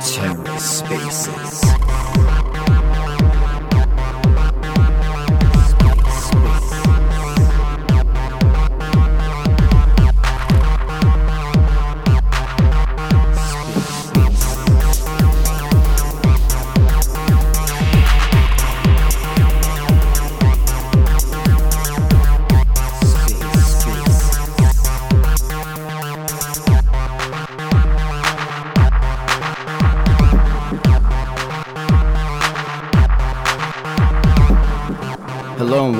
TerraSpaces. Hello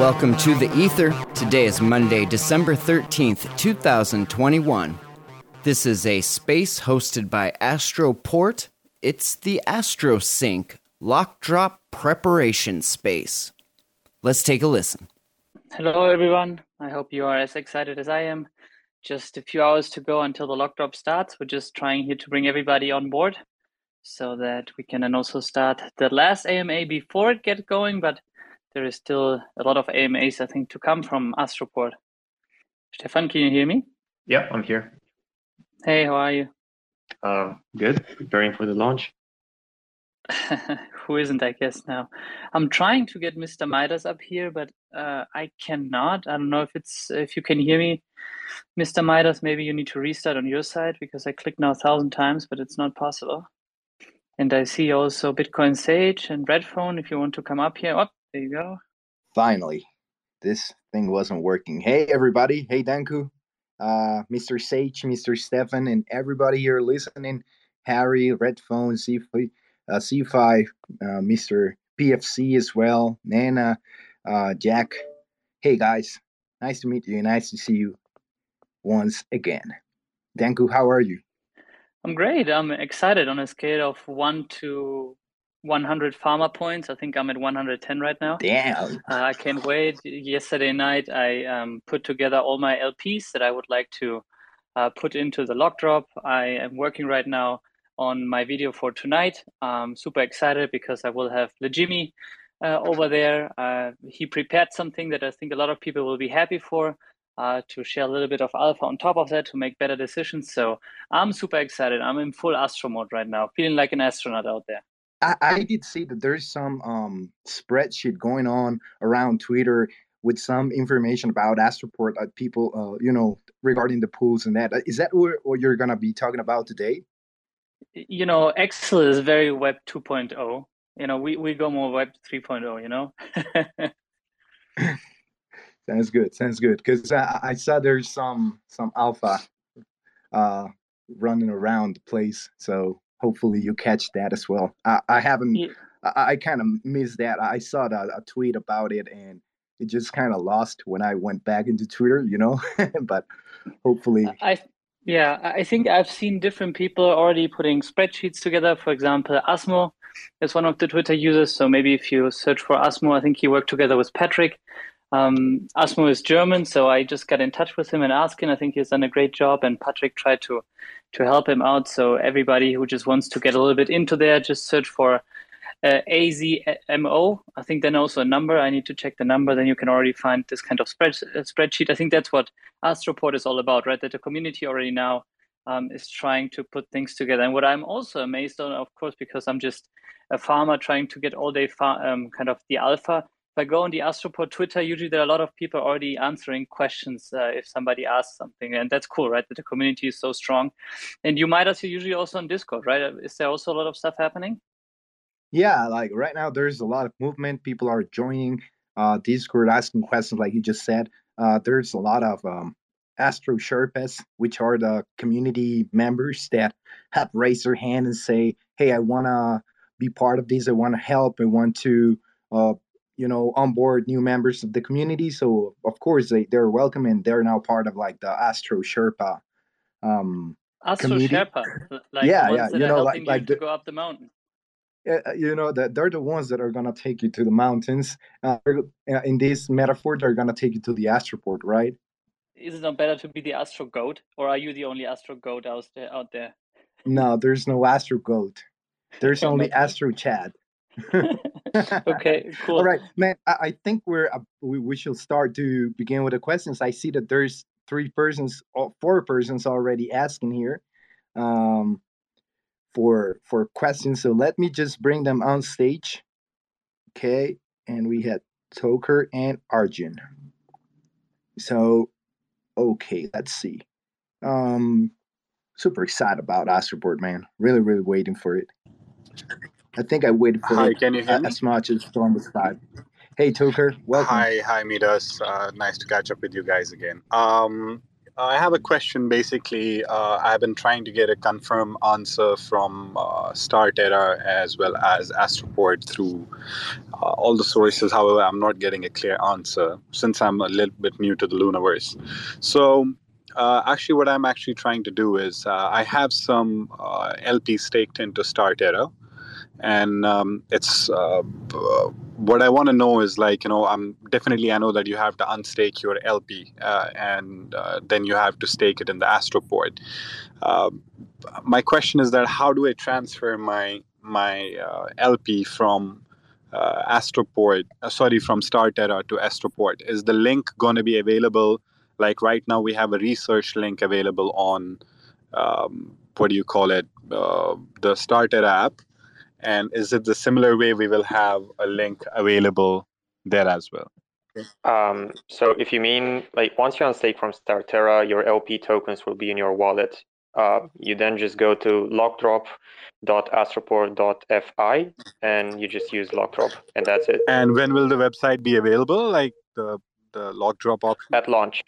welcome to the Ether. Today is Monday, December 13th, 2021. This is a space hosted by Astroport. It's the AstroSync lock drop preparation space. Let's take a listen. Hello, everyone. I hope you are as excited as I am. Just a few hours to go until the lock drop starts. We're just trying here to bring everybody on board so that we can then also start the last AMA before it gets going. But there is still a lot of AMAs, I think, to come from Astroport. Stefan, can you hear me? Yeah, I'm here. Hey, how are you? Uh, good. Preparing for the launch. Who isn't, I guess, now. I'm trying to get Mr. Midas up here, but uh, I cannot. I don't know if it's if you can hear me. Mr. Midas, maybe you need to restart on your side because I clicked now a thousand times, but it's not possible. And I see also Bitcoin Sage and Redphone if you want to come up here. Oh, there you go. Finally, this thing wasn't working. Hey, everybody. Hey, Danku, uh, Mr. Sage, Mr. Stefan, and everybody here listening. Harry, Redphone, C, uh, C5, uh, Mr. PFC as well, Nana, uh, Jack. Hey, guys. Nice to meet you. Nice to see you once again. Danku, how are you? I'm great. I'm excited on a scale of one to 100 farmer points. I think I'm at 110 right now. Damn. Uh, I can't wait. Yesterday night, I um, put together all my LPs that I would like to uh, put into the lock drop. I am working right now on my video for tonight. I'm super excited because I will have Lejimi uh, over there. Uh, he prepared something that I think a lot of people will be happy for. Uh, to share a little bit of alpha on top of that to make better decisions. So I'm super excited. I'm in full astro mode right now, feeling like an astronaut out there. I, I did see that there's some um, spreadsheet going on around Twitter with some information about Astroport uh, people, uh, you know, regarding the pools and that. Uh, that what, what you're going to be talking about today? You know, Excel is very Web 2.0. You know, we, we go more Web 3.0, you know? Sounds good. Sounds good. Because I, I, saw there's some some alpha uh, running around the place. So hopefully you catch that as well. I, I haven't. Yeah. I, I kind of missed that. I saw the, a tweet about it and it just kind of lost when I went back into Twitter. You know, but hopefully. I yeah, I think I've seen different people already putting spreadsheets together. For example, Asmo is one of the Twitter users. So maybe if you search for Asmo, I think he worked together with Patrick um, Asmo is German, so I just got in touch with him and asked him. I think he's done a great job, and Patrick tried to to help him out. So everybody who just wants to get a little bit into there, just search for uh, AZMO. I think then also a number. I need to check the number. Then you can already find this kind of spread, uh, spreadsheet. I think that's what Astroport is all about, right? That the community already now um, is trying to put things together. And what I'm also amazed on, of course, because I'm just a farmer trying to get all day far, um, kind of the alpha if I go on the Astroport Twitter, usually there are a lot of people already answering questions uh, if somebody asks something, and that's cool, right? That the community is so strong. And you might also usually also on Discord, right? Is there also a lot of stuff happening? Yeah, like right now there's a lot of movement. People are joining uh, Discord, asking questions, like you just said. Uh, there's a lot of um, Astro Sherpas, which are the community members that have raised their hand and say, "Hey, I want to be part of this. I want to help. I want to." Uh, you know onboard new members of the community so of course they, they're welcome and they're now part of like the astro sherpa um astro community. sherpa like yeah yeah you know like, like the, go up the mountain yeah, you know that they're the ones that are gonna take you to the mountains. Uh, in this metaphor, they're gonna take you to the astroport, right? Is it not better to be the astro goat, or are you the only astro goat out there? Out there? No, there's no astro goat. There's only astro Chad. okay, cool. All right, man. I, I think we're uh, we, we should start to begin with the questions. I see that there's three persons, or four persons already asking here, um, for for questions. So let me just bring them on stage. Okay, and we had Toker and Arjun. So, okay, let's see. Um, super excited about Astroport, man. Really, really waiting for it. I think I waited for Hi, can you hear me? as much as Storm was five. Hey, Toker, welcome. Hi, hi, Midas. Uh, nice to catch up with you guys again. Um, I have a question. Basically, uh, I've been trying to get a confirmed answer from uh, StarTerra as well as Astroport through uh, all the sources. However, I'm not getting a clear answer since I'm a little bit new to the Luniverse. So, uh, actually, what I'm actually trying to do is uh, I have some uh, LP staked into StarTerra, and um, it's uh, b- what I want to know is like you know I'm definitely I know that you have to unstake your LP uh, and uh, then you have to stake it in the Astroport. Uh, my question is that how do I transfer my my uh, LP from uh, Astroport, uh, sorry, from StarTerra to Astroport? Is the link going to be available? Like right now, we have a research link available on um, what do you call it, uh, the StarTerra app and is it the similar way we will have a link available there as well Um, so if you mean like once you unstake from Starterra, your LP tokens will be in your wallet. Uh, you then just go to lockdrop.astroport.fi and you just use lockdrop and that's it and when will the website be available like the the lock drop option at launch.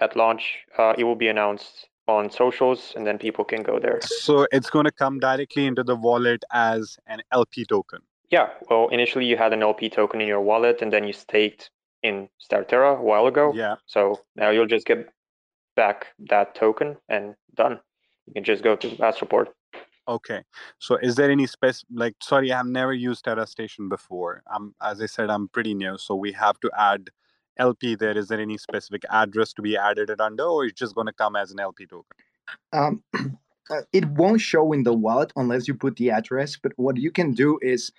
At launch, uh, it will be announced on socials and then people can go there. so it's going to come directly into the wallet as an lp token Yeah, well, initially you had an LP token in your wallet and then you staked in Starterra a while ago. yeah So now you'll just get back that token and done. You can just go to Astroport. okay so is there any space like sorry i've never used terra station before i'm as i said i'm pretty new so we have to add lp there is there any specific address to be added it under or it's just going to come as an lp token um, uh, it won't show in the wallet unless you put the address. But what you can do is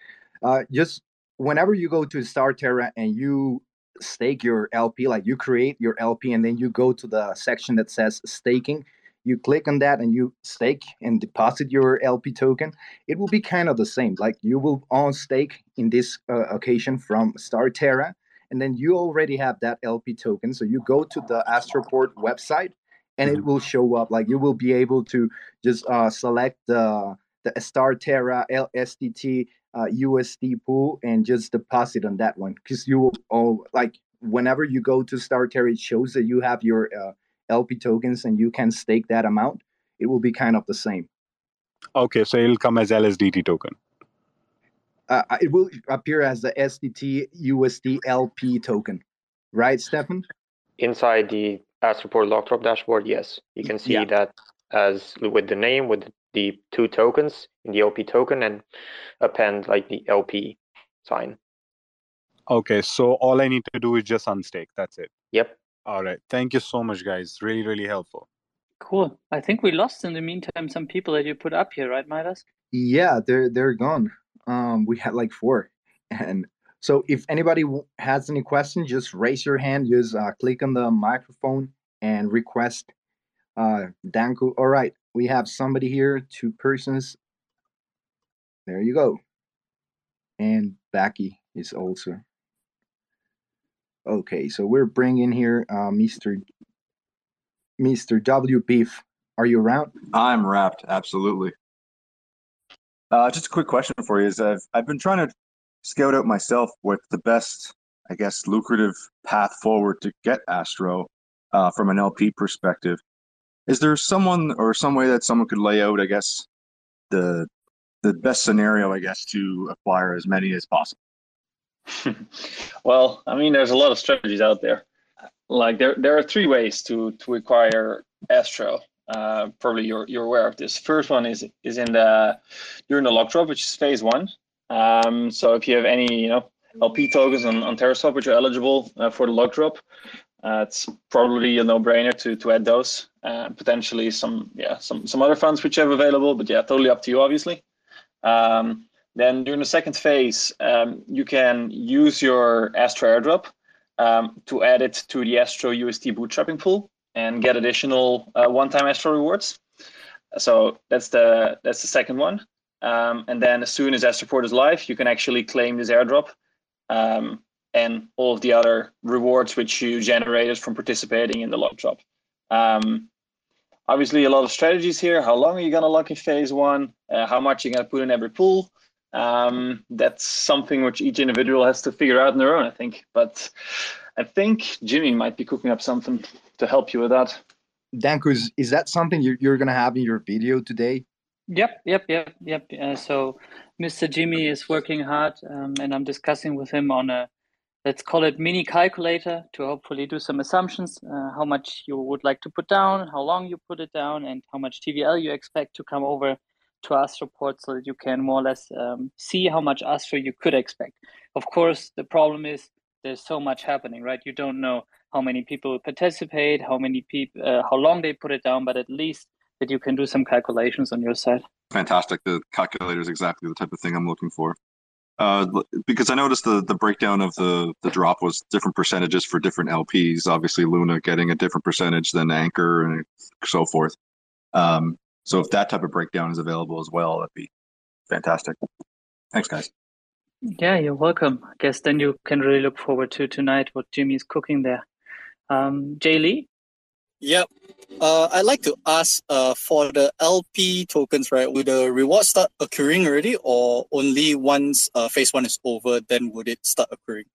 uh, just whenever you go to Starterra and you stake your LP, like you create your LP and then you go to the section that says staking, you click on that and you stake and deposit your LP token. It will be kind of the same. Like you will on stake in this uh, occasion from Starterra, and then you already have that LP token. So you go to the Astroport website and it will show up like you will be able to just uh, select the the Starterra LSDT uh, USD pool and just deposit on that one because you will oh like whenever you go to Star Terra, it shows that you have your uh, LP tokens and you can stake that amount. It will be kind of the same. Okay so it'll come as lsdt token uh, it will appear as the SDT USD LP token right Stefan Inside the Astroport Lockdrop dashboard, yes, you can see Yeah. that as with the name, with the two tokens in the LP token and append like the LP sign. okay so all i need to do is just unstake that's it Yep. all right thank you so much guys really really helpful Cool. I think we lost in the meantime some people that you put up here, right, Midas? Yeah, they're they're gone. Um, we had like four, and so if anybody has any questions, just raise your hand. Just uh, click on the microphone and request. Uh, Danku. All right, we have somebody here. Two persons. There you go. And Becky is also. Okay, so we're bringing here uh, Mr. Mr. W Beef. Are you around? I'm wrapped, absolutely. Uh, just a quick question for you: Is I've I've been trying to scout out myself what the best, I guess, lucrative path forward to get Astro uh, from an LP perspective. Is there someone or some way that someone could lay out, I guess, the the best scenario, I guess, to acquire as many as possible? well, I mean, there's a lot of strategies out there. Like there, there are three ways to to acquire Astro. Uh, probably you're you're aware of this. First one is is in the during the lock drop, which is phase one. Um, so if you have any, you know, LP tokens on on TerraSwap which are eligible uh, for the lock drop, uh, it's probably a no-brainer to to add those. Uh, potentially some yeah some some other funds which you have available, but yeah, totally up to you, obviously. Um, Then during the second phase, um, you can use your Astro airdrop um, to add it to the Astro UST bootstrapping pool and get additional uh, one-time Astro rewards. So that's the that's the second one. Um, and then as soon as Astroport is live, you can actually claim this airdrop um, and all of the other rewards which you generated from participating in the lock drop. Um, obviously, a lot of strategies here. How long are you going to lock in phase one? Uh, how much you're going to put in every pool? Um, that's something which each individual has to figure out on their own, I think. But I think Jimmy might be cooking up something to help you with that. Danku, is, is that something you're, you're going to have in your video today? Yep, yep, yep, yep. Uh, so Mr. Jimmy is working hard, um, and I'm discussing with him on a let's call it mini calculator to hopefully do some assumptions uh, how much you would like to put down how long you put it down and how much tvl you expect to come over to astroport so that you can more or less um, see how much astro you could expect of course the problem is there's so much happening right you don't know how many people participate how many people uh, how long they put it down but at least that you can do some calculations on your side fantastic the calculator is exactly the type of thing i'm looking for uh, because I noticed the the breakdown of the the drop was different percentages for different LPs. Obviously, Luna getting a different percentage than Anchor and so forth. Um, so if that type of breakdown is available as well, that'd be fantastic. Thanks, guys. Yeah, you're welcome. I guess then you can really look forward to tonight what Jimmy's cooking there. Um, Jay Lee. Yep. Uh, I'd like to ask uh, for the LP tokens, right? Will the reward start occurring already, or only once uh, phase one is over, then would it start occurring?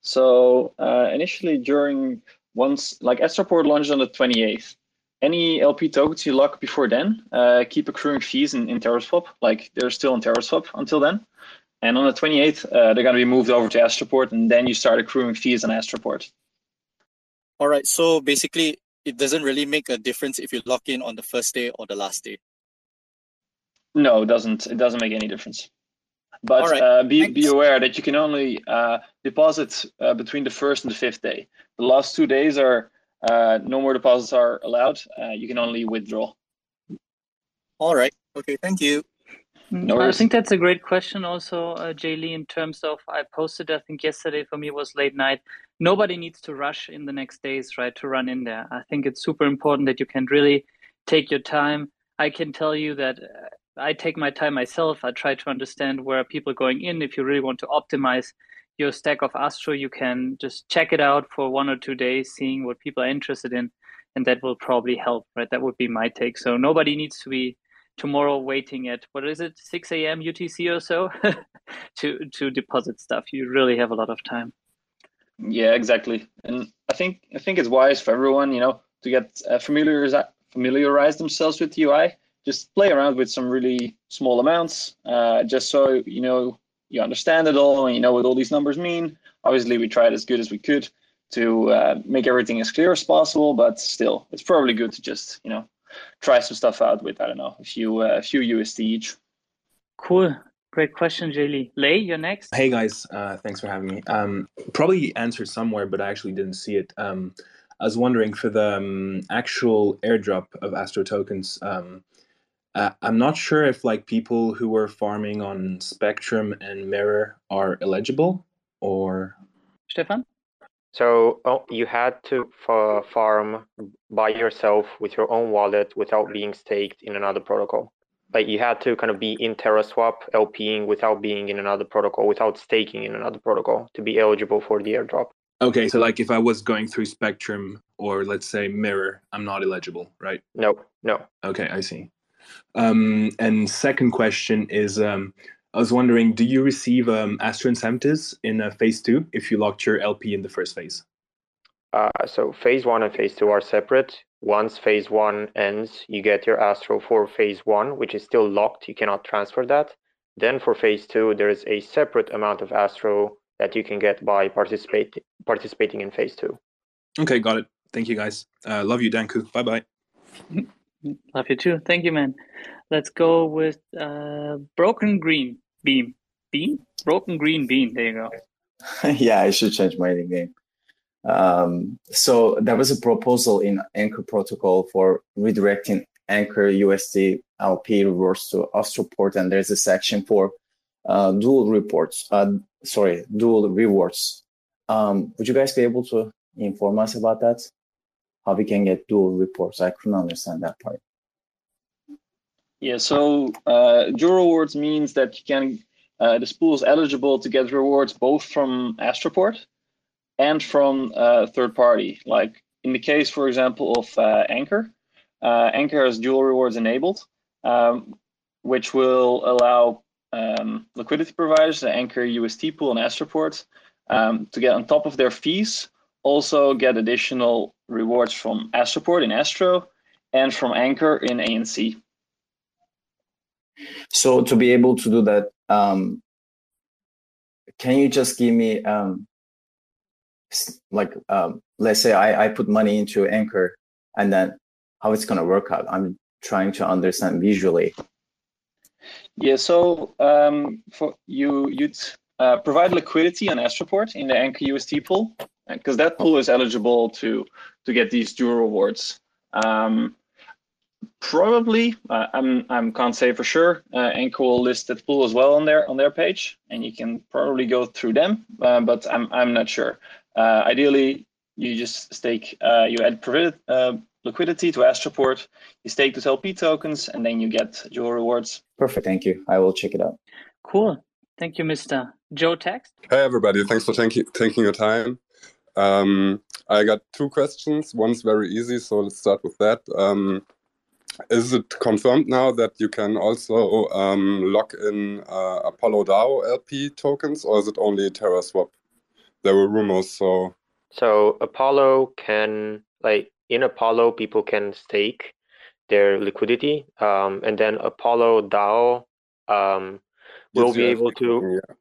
So uh, initially, during once like Astroport launched on the 28th, any LP tokens you lock before then uh, keep accruing fees in, in TerraSwap. Like they're still in TerraSwap until then. And on the 28th, uh, they're going to be moved over to Astroport, and then you start accruing fees on Astroport. All right. So basically, it doesn't really make a difference if you lock in on the first day or the last day. No, it doesn't. It doesn't make any difference. But right. uh, be be aware that you can only uh, deposit uh, between the first and the fifth day. The last two days are uh, no more deposits are allowed. Uh, you can only withdraw. All right. Okay. Thank you. No I think that's a great question, also, uh, Jay Lee. In terms of, I posted, I think yesterday for me was late night. Nobody needs to rush in the next days, right, to run in there. I think it's super important that you can really take your time. I can tell you that uh, I take my time myself. I try to understand where people are going in. If you really want to optimize your stack of Astro, you can just check it out for one or two days, seeing what people are interested in, and that will probably help, right? That would be my take. So nobody needs to be tomorrow waiting at what is it 6 a.m utc or so to to deposit stuff. You really have a lot of time. Yeah exactly. And i think i think it's wise for everyone you know to get uh, familiarize familiarize themselves with ui just play around with some really small amounts uh, just so you know you understand it all and you know what all these numbers mean. Obviously we tried as good as we could to uh, make everything as clear as possible but still it's probably good to just you know try some stuff out with I don't know a few uh, a few USD each. Cool. Great question, Jaylee. Lay, you're next. Hey guys, uh, thanks for having me. Um, probably answered somewhere, but I actually didn't see it. Um, I was wondering for the um, actual airdrop of Astro tokens. Um, uh, I'm not sure if like people who were farming on Spectrum and Mirror are eligible, or Stefan. So oh, you had to farm by yourself with your own wallet without being staked in another protocol. Like you had to kind of be in TerraSwap LPing without being in another protocol, without staking in another protocol to be eligible for the airdrop. Okay, so like if I was going through Spectrum or let's say Mirror, I'm not eligible, right? No, no. Okay, I see. Um, and second question is um, I was wondering, do you receive um, Astro incentives in uh, phase two if you locked your LP in the first phase? Uh, so phase one and phase two are separate. Once phase one ends, you get your Astro for phase one, which is still locked. You cannot transfer that. Then for phase two, there is a separate amount of Astro that you can get by participate, participating in phase two. Okay, got it. Thank you, guys. Uh, love you, Danku. Bye bye. Love you too. Thank you, man. Let's go with uh, Broken Green Beam. Beam? Broken Green Beam. There you go. yeah, I should change my name. Um, so there was a proposal in Anchor protocol for redirecting Anchor USD LP rewards to Astroport, and there's a section for uh, dual reports. Uh, sorry, dual rewards. Um, would you guys be able to inform us about that? How we can get dual reports? I couldn't understand that part. Yeah, so uh, dual rewards means that you can uh, this pool is eligible to get rewards both from Astroport and from uh, third party. Like in the case, for example, of uh, Anchor, uh, Anchor has dual rewards enabled, um, which will allow um, liquidity providers, the Anchor UST pool and Astroport, um, to get on top of their fees, also get additional rewards from Astroport in Astro and from Anchor in ANC. So to be able to do that, um, can you just give me um, like um, let's say I, I put money into Anchor and then how it's gonna work out? I'm trying to understand visually. Yeah, so um, for you you'd uh, provide liquidity on Astroport in the Anchor UST pool because that pool is eligible to to get these dual rewards. Um, Probably, uh, I'm I'm can't say for sure. Uh, Anchor will list that pool as well on their on their page, and you can probably go through them. Uh, but I'm I'm not sure. Uh, ideally, you just stake. Uh, you add uh, liquidity to Astroport. You stake those LP tokens, and then you get dual rewards. Perfect. Thank you. I will check it out. Cool. Thank you, Mister Joe Text. Hey everybody! Thanks for taking taking your time. Um, I got two questions. One's very easy, so let's start with that. Um, is it confirmed now that you can also um, lock in uh, Apollo DAO LP tokens, or is it only TerraSwap? There were rumors, so. So Apollo can like in Apollo, people can stake their liquidity, um, and then Apollo DAO um, will be able to. Yeah.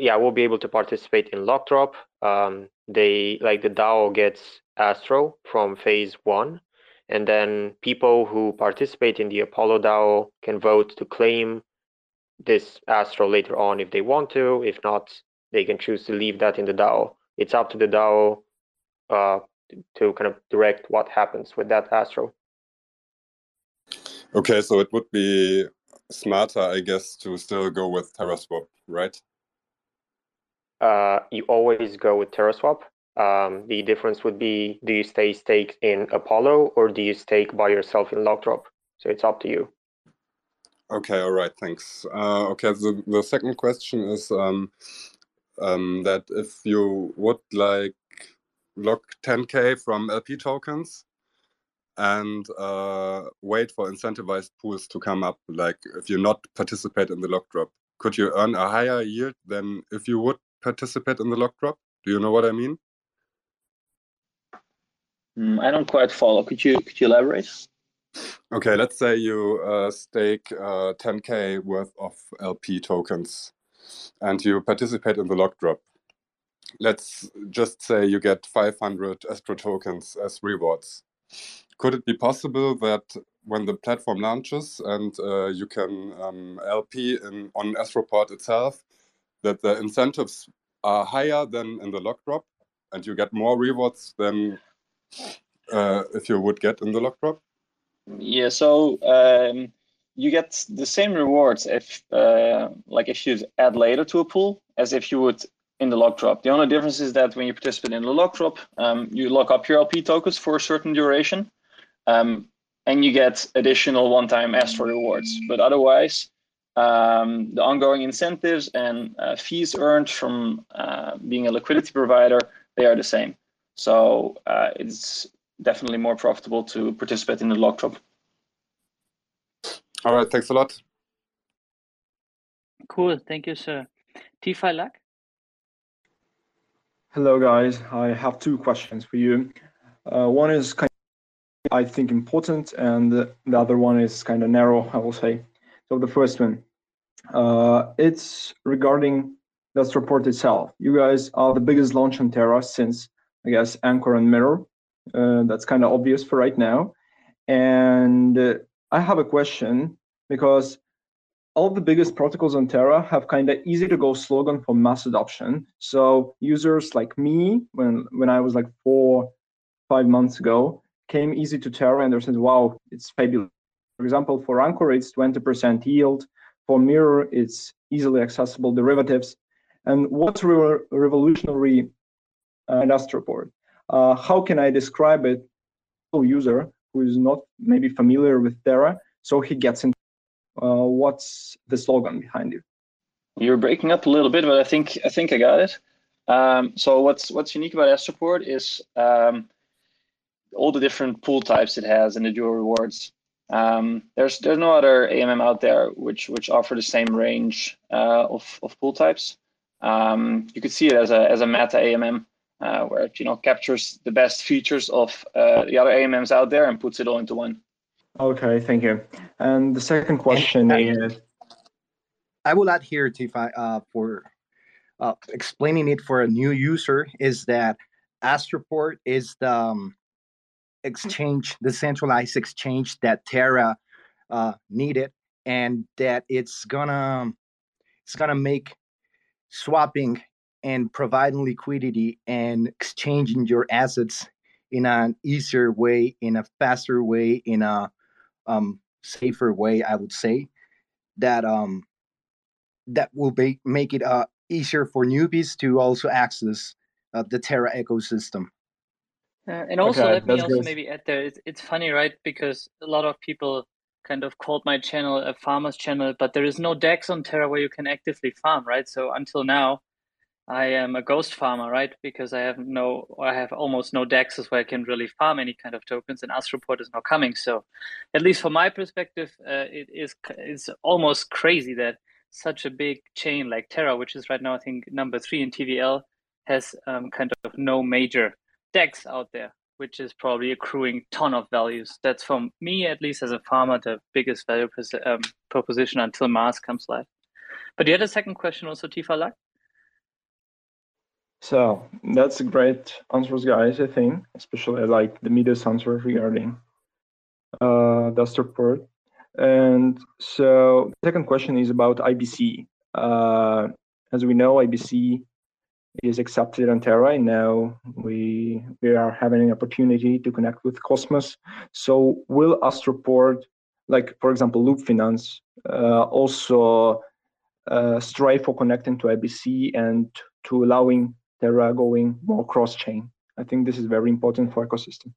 Yeah, we'll be able to participate in lock drop. Um, they like the DAO gets Astro from phase one, and then people who participate in the Apollo DAO can vote to claim this Astro later on if they want to. If not, they can choose to leave that in the DAO. It's up to the DAO uh, to kind of direct what happens with that Astro. Okay, so it would be smarter, I guess, to still go with TerraSwap, right? Uh, you always go with TerraSwap. Um, the difference would be do you stay staked in Apollo or do you stake by yourself in Lockdrop? So it's up to you. Okay, all right, thanks. Uh, okay, the, the second question is um, um, that if you would like lock 10k from LP tokens and uh, wait for incentivized pools to come up, like if you not participate in the lock drop, could you earn a higher yield than if you would participate in the lock drop? Do you know what I mean? Mm, I don't quite follow. Could you could you elaborate? Okay, let's say you uh, stake uh, 10k worth of LP tokens, and you participate in the lock drop. Let's just say you get 500 Astro tokens as rewards. Could it be possible that when the platform launches and uh, you can um, LP in, on Astroport itself, that the incentives are higher than in the lock drop, and you get more rewards than uh, if you would get in the lock drop? Yeah, so um, you get the same rewards if, uh, like, if you add later to a pool as if you would in the lock drop. The only difference is that when you participate in the lock drop, um, you lock up your LP tokens for a certain duration, um, and you get additional one-time Astro rewards. But otherwise, um, the ongoing incentives and uh, fees earned from uh, being a liquidity provider, they are the same. So uh, it's definitely more profitable to participate in the lock drop. All right, thanks a lot. Cool, thank you, sir. TFI Luck? Hello, guys. I have two questions for you. Uh, one is kind of, I think, important, and the other one is kind of narrow, I will say. So the first one, uh, it's regarding that report itself. You guys are the biggest launch on Terra since I guess, Anchor and Mirror. Uh, that's kind of obvious for right now. And uh, I have a question because all the biggest protocols on Terra have kind of easy to go slogan for mass adoption. So users like me, when when I was like four, five months ago, came easy to Terra and they said, "Wow, it's fabulous." For example, for Anchor, it's 20% yield. for mirror, it's easily accessible derivatives. And what's re- revolutionary uh, in Astroport? Uh, how can I describe it to a user who is not maybe familiar with Terra, so he gets into Uh, what's the slogan behind you? You're breaking up a little bit, but I think I think I got it. Um, so what's what's unique about Astroport is um, all the different pool types it has and the dual rewards. Um, there's there's no other AMM out there which which offer the same range uh, of of pool types. Um, you could see it as a as a meta AMM uh, where it you know captures the best features of uh, the other AMMs out there and puts it all into one. Okay, thank you. And the second question is. I will add here, Tifa, uh, for uh, explaining it for a new user, is that Astroport is the um, exchange, the centralized exchange that Terra uh, needed, and that it's gonna it's gonna make swapping and providing liquidity and exchanging your assets in an easier way, in a faster way, in a um, safer way, I would say. That um, that will be, make it uh, easier for newbies to also access uh, the Terra ecosystem. Uh, and also, Okay, let me also maybe add there. It's, it's funny, right? Because a lot of people kind of called my channel a farmer's channel, but there is no DEX on Terra where you can actively farm, right? So until now, I am a ghost farmer, right? Because I have no, I have almost no DEXs where I can really farm any kind of tokens, and Astroport is now coming. So, at least from my perspective, uh, it is it's almost crazy that such a big chain like Terra, which is right now I think number three in TVL, has um, kind of no major DEX out there, which is probably accruing ton of values. That's for me, at least as a farmer, the biggest value pos- um, proposition until Mars comes live. But you had a second question also, Tifa Luck? So that's a great answers, guys. I think, especially like the media's answer regarding uh, the Astroport. And so, the second question is about IBC. Uh, as we know, IBC is accepted on Terra, and now we we are having an opportunity to connect with Cosmos. So, will Astroport, like for example, Loop Finance, uh, also uh, strive for connecting to IBC and to allowing Terra going more cross-chain? I think this is very important for ecosystem.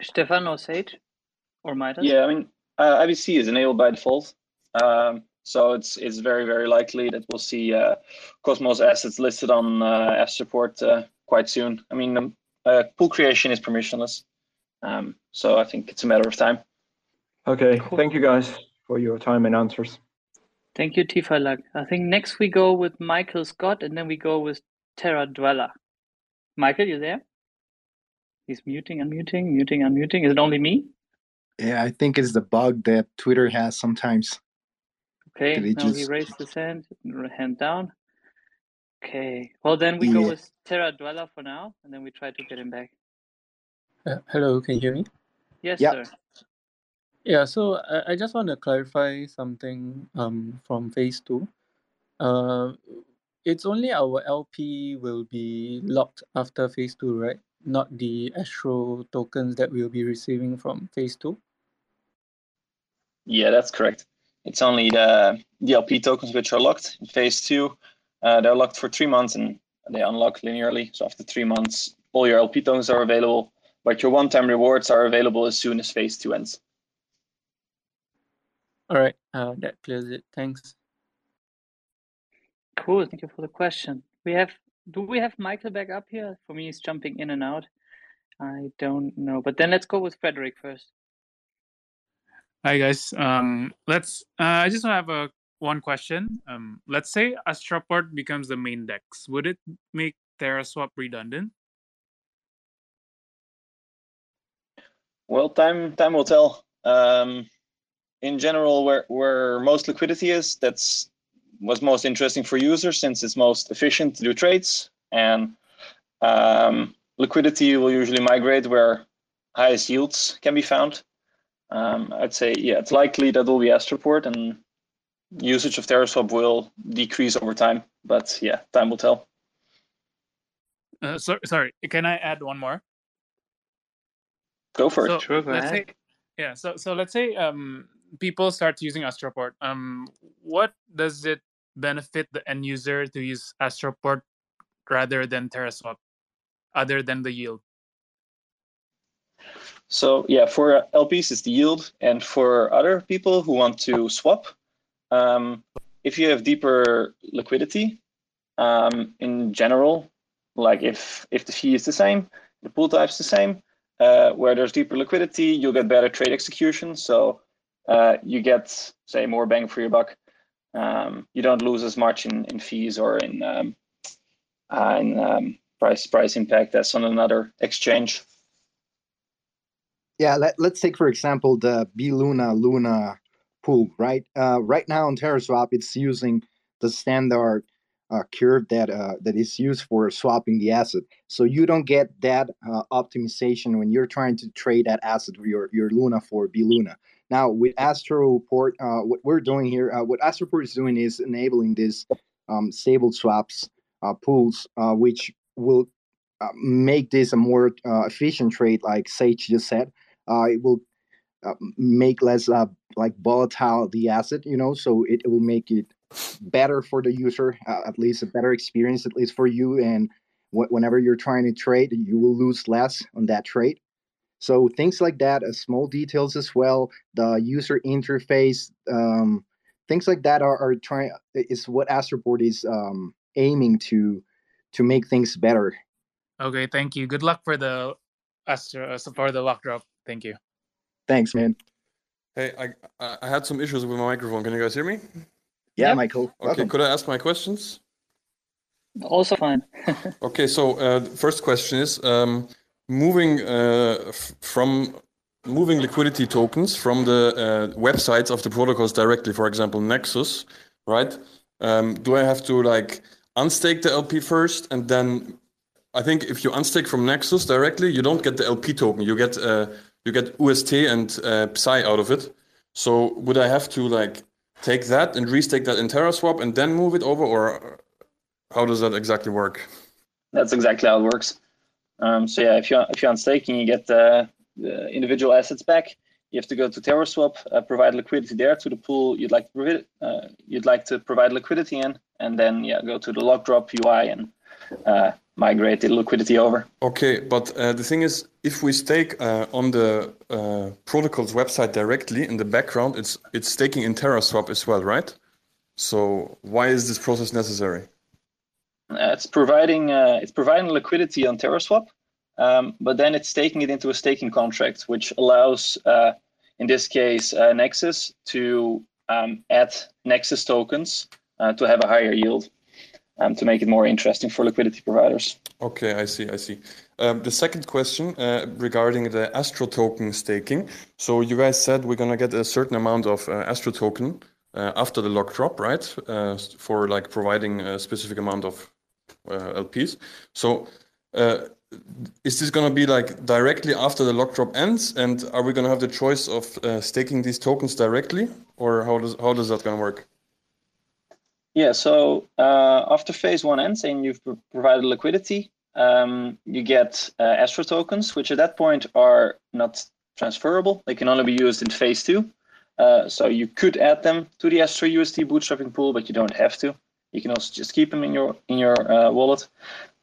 Stefan or Sage or Midas? Yeah, I mean, uh, IBC is enabled by default, um, so it's it's very very likely that we'll see uh, Cosmos assets listed on uh, support uh, quite soon. I mean, um, uh, pool creation is permissionless, um, so I think it's a matter of time. Okay, thank you guys for your time and answers. Thank you, Tifa Luck. I think next we go with Michael Scott, and then we go with Terra Dweller. Michael, you there? He's muting, unmuting, muting, unmuting. Is it only me? Yeah, I think it's the bug that Twitter has sometimes. Okay, Did he now he just- raised his hand, hand down. Okay, well then we go with Terra Dweller for now, and then we try to get him back. Uh, hello, can you hear me? Yes, Yep. sir. Yeah, so I, I just want to clarify something um, from phase two. Uh, it's only our LP will be locked after phase two, right? Not the Astro tokens that we'll be receiving from phase two. Yeah, that's correct. It's only the DLP tokens which are locked in phase two. Uh, they're locked for three months and they unlock linearly. So after three months, all your LP tokens are available, but your one-time rewards are available as soon as phase two ends. All right, uh, that clears it. Thanks. Cool. Thank you for the question. We have. Do we have Michael back up here? For me, he's jumping in and out. I don't know. But then let's go with Frederick first. Hi guys. Um, let's. Uh, I just have a one question. Um, let's say Astroport becomes the main dex. Would it make TerraSwap redundant? Well, time time will tell. Um, in general, where where most liquidity is, that's what's most interesting for users since it's most efficient to do trades, and um, liquidity will usually migrate where highest yields can be found. Um, I'd say yeah, it's likely that will be Astroport, and usage of TerraSwap will decrease over time. But yeah, time will tell. Uh, so, sorry, can I add one more? Go for So it. Sure, go let's say Yeah. So so let's say um people start using Astroport. Um, what does it benefit the end user to use Astroport rather than TerraSwap, other than the yield? So yeah, for LPs it's the yield, and for other people who want to swap, um, if you have deeper liquidity, um, in general, like if if the fee is the same, the pool type's the same, uh, where there's deeper liquidity, you'll get better trade execution. So uh, you get say more bang for your buck. Um, you don't lose as much in, in fees or in um, uh, in um, price price impact as on another exchange. Yeah, let, let's take for example the B Luna Luna pool, right? Uh, right now on TerraSwap, it's using the standard uh, curve that uh, that is used for swapping the asset. So you don't get that uh, optimization when you're trying to trade that asset your, your Luna for B Luna. Now with Astroport, uh, what we're doing here, uh, what Astroport is doing is enabling this um, stable swaps uh, pools, uh, which will make this a more efficient trade, like Sage just said. Uh, it will uh, make less uh, like volatile the asset, you know, so it, it will make it better for the user, at least a better experience, at least for you. And wh- whenever you're trying to trade, you will lose less on that trade. So things like that, uh, small details as well, the user interface, um, things like that are, are trying is what Astroport is um, aiming to to make things better. Okay, thank you. Good luck for the Astro for the lock drop. Thank you. Thanks, man. Hey, I I I had some issues with my microphone. Can you guys hear me? Yeah, Michael. Okay, welcome. could I ask my questions? Also fine. Okay, so uh, first question is um, moving uh, f- from moving liquidity tokens from the uh, websites of the protocols directly, for example, Nexus, right? Um, do I have to like unstake the LP first and then I think if you unstake from Nexus directly, you don't get the LP token. You get uh, you get UST and uh, Psi out of it. So would I have to like take that and restake that in TerraSwap and then move it over, or how does that exactly work? That's exactly how it works. Um, so yeah, if you if you're unstaking, you get the, the individual assets back. You have to go to TerraSwap, uh, provide liquidity there to the pool you'd like to provide. Uh, you'd like to provide liquidity in, and then yeah, go to the lock drop UI and uh, migrate the liquidity over. Okay, but uh, the thing is, if we stake uh, on the uh, protocol's website directly in the background, it's it's staking in TerraSwap as well, right? So why is this process necessary? Uh, it's providing uh, it's providing liquidity on TerraSwap, um, but then it's taking it into a staking contract, which allows, uh, in this case, uh, Nexus to um, add Nexus tokens uh, to have a higher yield, um, to make it more interesting for liquidity providers. Okay, I see, I see. Um, the second question uh, regarding the Astro token staking. So you guys said we're gonna get a certain amount of uh, Astro token uh, after the lock drop, right? Uh, for like providing a specific amount of uh, LPs. So uh, is this gonna be like directly after the lock drop ends, and are we gonna have the choice of uh, staking these tokens directly, or how does how does that gonna work? Yeah, so uh, after phase one ends and you've provided liquidity, um, you get uh, Astro tokens, which at that point are not transferable. They can only be used in phase two. Uh, so you could add them to the Astro UST bootstrapping pool, but you don't have to. You can also just keep them in your in your uh, wallet.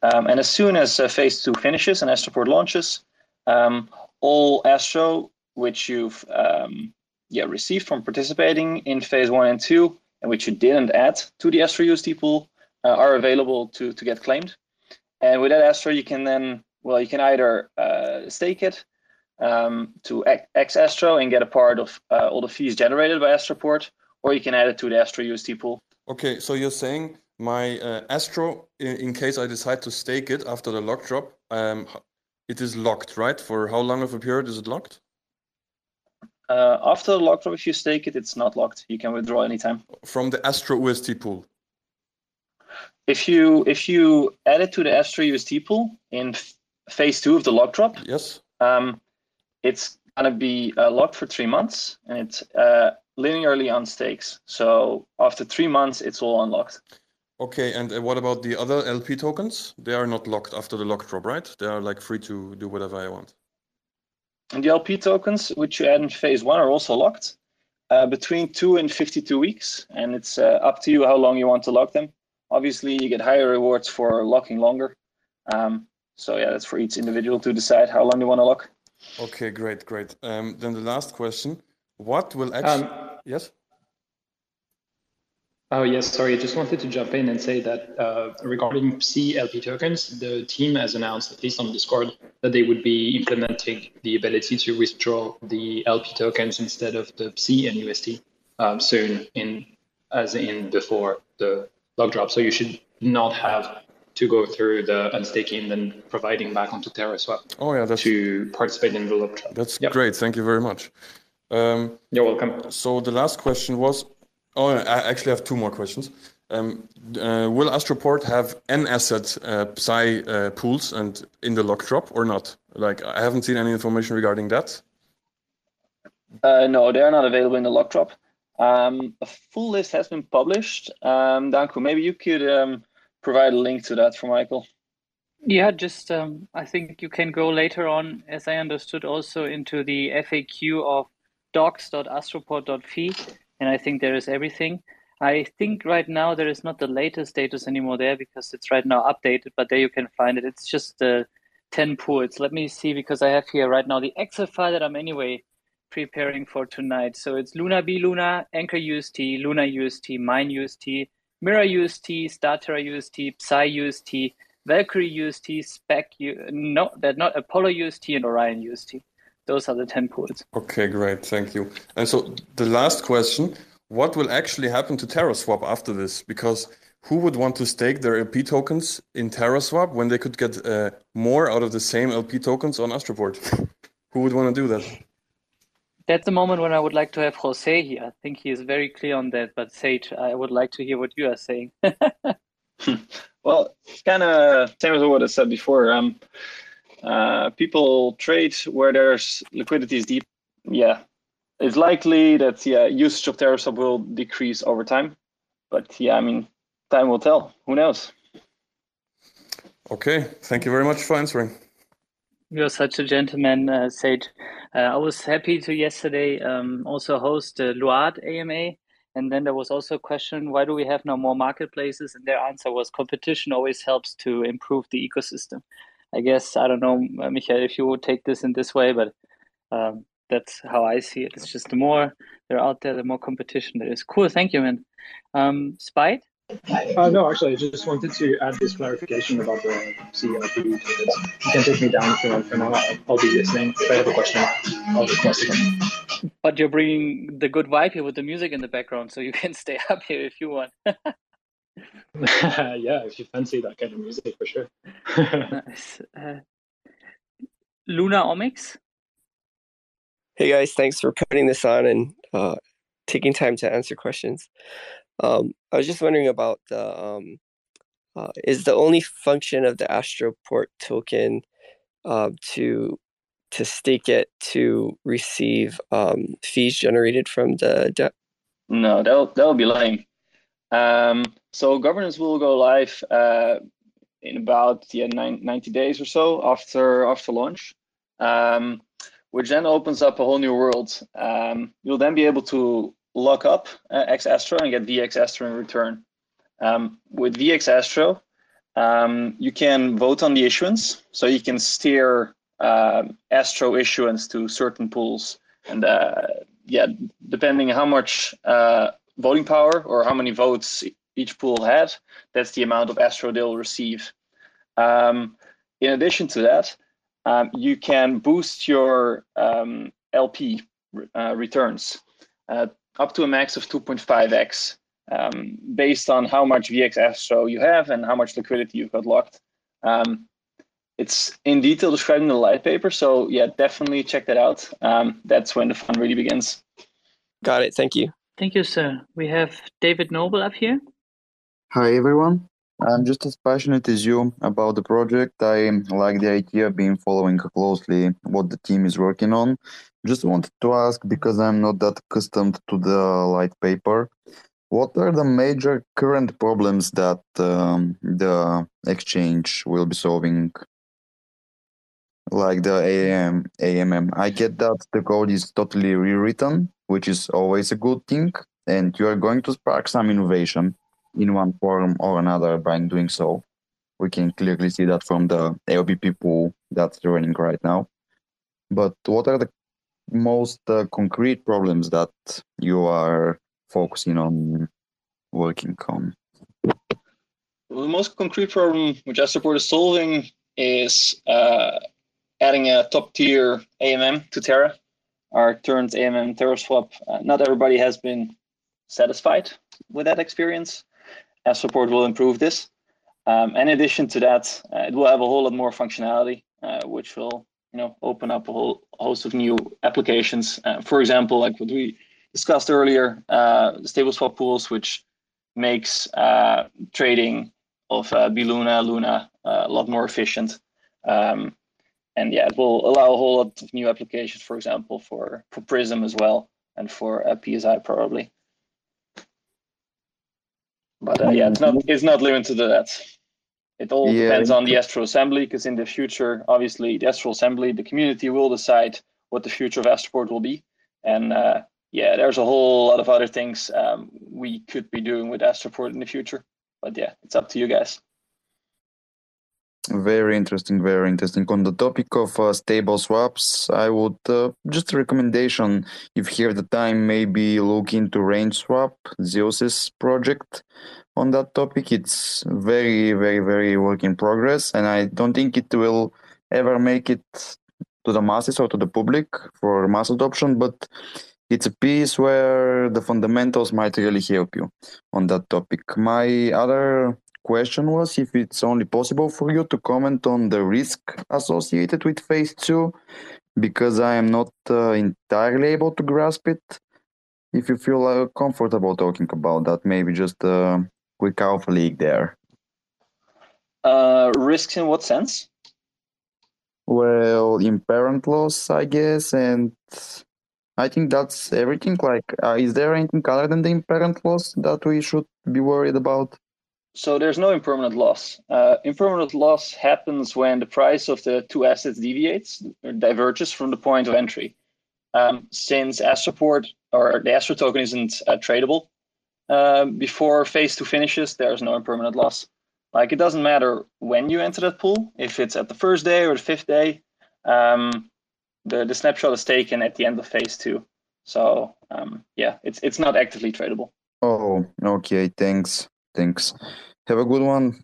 Um, and as soon as uh, phase two finishes and Astroport launches, um, all Astro which you've um, yeah received from participating in phase one and two, and which you didn't add to the Astro UST pool, uh, are available to to get claimed. And with that Astro, you can then well you can either uh, stake it um, to X Astro and get a part of uh, all the fees generated by Astroport, or you can add it to the Astro UST pool. Okay, so you're saying my uh, Astro, in, in case I decide to stake it after the lock drop, um, it is locked, right? For how long of a period is it locked? Uh, after the lock drop, if you stake it, it's not locked. You can withdraw anytime. From the Astro UST pool. If you if you add it to the Astro UST pool in f- phase two of the lock drop, yes, um, it's gonna be uh, locked for three months, and it's uh, linearly on stakes. So after three months, it's all unlocked. Okay, and uh, what about the other LP tokens? They are not locked after the lock drop, right? They are like free to do whatever I want. And the LP tokens, which you add in phase one, are also locked uh, between two and 52 weeks. And it's uh, up to you how long you want to lock them. Obviously, you get higher rewards for locking longer. Um, so yeah, that's for each individual to decide how long they want to lock. Okay, great, great. Um, then the last question: What will actually? Um, yes. Oh yes, sorry. I just wanted to jump in and say that uh, regarding CLP tokens, the team has announced, at least on Discord, that they would be implementing the ability to withdraw the LP tokens instead of the C and UST um, soon, in as in before the lock drop. So you should not have to go through the unstaking and then providing back onto Terra TerraSwap. Oh yeah, that's to participate in the lock drop. That's yep. great. Thank you very much. Um, You're welcome. So the last question was Oh, I actually have two more questions. Um, uh, will Astroport have n asset uh, Psi uh, pools and in the lock drop or not? Like I haven't seen any information regarding that. Uh, no, they are not available in the lock drop. Um, a full list has been published. Um, Danku, maybe you could um, provide a link to that for Michael. Yeah, just um, I think you can go later on, as I understood, also into the FAQ of docs.astroport.fi and I think there is everything. I think right now there is not the latest status anymore there because it's right now updated, but there you can find it. It's just the 10 pools. Let me see because I have here right now the Excel file that I'm anyway preparing for tonight. So it's Luna B Luna, Anchor UST, Luna UST, Mine UST, Mirror UST, Starterra UST, Psi UST, Valkyrie UST, Spec, U- no, that not Apollo UST and Orion UST those are the 10 pools. Okay, great. Thank you. And so the last question, what will actually happen to TerraSwap after this? Because who would want to stake their LP tokens in TerraSwap when they could get uh, more out of the same LP tokens on Astroport? who would want to do that? That's the moment when I would like to have Jose here. I think he is very clear on that. But Sage, I would like to hear what you are saying. well, kind of same as what I said before. Um, uh, people trade where there's liquidity is deep. Yeah, it's likely that yeah usage of TerraSwap will decrease over time, but yeah, I mean, time will tell. Who knows? Okay, thank you very much for answering. You're such a gentleman, uh, Sage. Uh, I was happy to yesterday um, also host the Luard AMA. And then there was also a question, why do we have no more marketplaces? And their answer was competition always helps to improve the ecosystem. I guess I don't know, uh, Michael, if you would take this in this way, but um, that's how I see it. It's just the more they're out there, the more competition there is. Cool, thank you, man. Um, Spite? Uh, no, actually, I just wanted to add this clarification about the tokens. You can take me down if you want for now. I'll, I'll be listening. If I have a question, I'll request again. But you're bringing the good vibe here with the music in the background, so you can stay up here if you want. yeah, if you fancy that kind of music, for sure. nice. Uh, Lunomics. Hey guys, thanks for putting this on and uh, taking time to answer questions. Um, I was just wondering about the um, uh, is the only function of the Astroport token uh, to to stake it to receive um, fees generated from the debt? No, that'll that'll be lame. Um, so governance will go live uh, in about yeah, nine, 90 days or so after after launch, um, which then opens up a whole new world. Um, you'll then be able to lock up uh, X Astro and get VX Astro in return. Um, with VX Astro, um, you can vote on the issuance, so you can steer uh, Astro issuance to certain pools, and uh, yeah, depending how much uh, voting power or how many votes each pool had, that's the amount of Astro they'll receive. Um, in addition to that, um, you can boost your um, LP uh, returns uh, up to a max of 2.5x um, based on how much VX Astro you have and how much liquidity you've got locked. Um, it's in detail described in the light paper, so yeah, definitely check that out. Um, that's when the fun really begins. Got it. Thank you. Thank you, sir. We have David Noble up here. Hi, everyone. I'm just as passionate as you about the project. I like the idea, of been following closely what the team is working on. Just wanted to ask, because I'm not that accustomed to the light paper, what are the major current problems that um, the exchange will be solving? like the AM, AMM. I get that the code is totally rewritten, which is always a good thing, and you are going to spark some innovation in one form or another by doing so. We can clearly see that from the LBP pool that's running right now. But what are the most uh, concrete problems that you are focusing on working on? Well, the most concrete problem which Astroport is solving is uh, adding a top tier AMM to Terra, our current AMM Terra swap. Uh, not everybody has been satisfied with that experience. Astroport will improve this. Um, in addition to that, uh, it will have a whole lot more functionality, uh, which will you know open up a whole host of new applications. Uh, for example, like what we discussed earlier, uh, stable swap pools, which makes uh, trading of uh, Luna Luna a lot more efficient. Um, and yeah, it will allow a whole lot of new applications, for example, for, for Prism as well, and for PSI probably. But uh, yeah, it's not it's not limited to that. It all Yeah. depends on the Astro Assembly, because in the future, obviously, the Astro Assembly, the community will decide what the future of Astroport will be. And uh, yeah, there's a whole lot of other things um, we could be doing with Astroport in the future. But yeah, it's up to you guys. Very interesting, very interesting. On the topic of uh, stable swaps, I would uh, just a recommendation if you have the time, maybe look into Range Swap, Zeus's project on that topic. It's very, very, very work in progress, and I don't think it will ever make it to the masses or to the public for mass adoption, but it's a piece where the fundamentals might really help you on that topic. My other question was if it's only possible for you to comment on the risk associated with phase two, because I am not uh, entirely able to grasp it. If you feel uh, comfortable talking about that, maybe just a quick alpha leak there. Uh, risks in what sense? Well, impermanent loss, I guess, and I think that's everything. Like, uh, is there anything other than the impermanent loss that we should be worried about? So there's no impermanent loss. Uh, impermanent loss happens when the price of the two assets deviates or diverges from the point of entry. Um, since Astroport or the Astro token isn't uh, tradable um, before phase two finishes, there's no impermanent loss. Like it doesn't matter when you enter that pool, if it's at the first day or the fifth day, um, the, the snapshot is taken at the end of phase two. So um, yeah, it's it's not actively tradable. Oh, okay. Thanks. Thanks. Have a good one.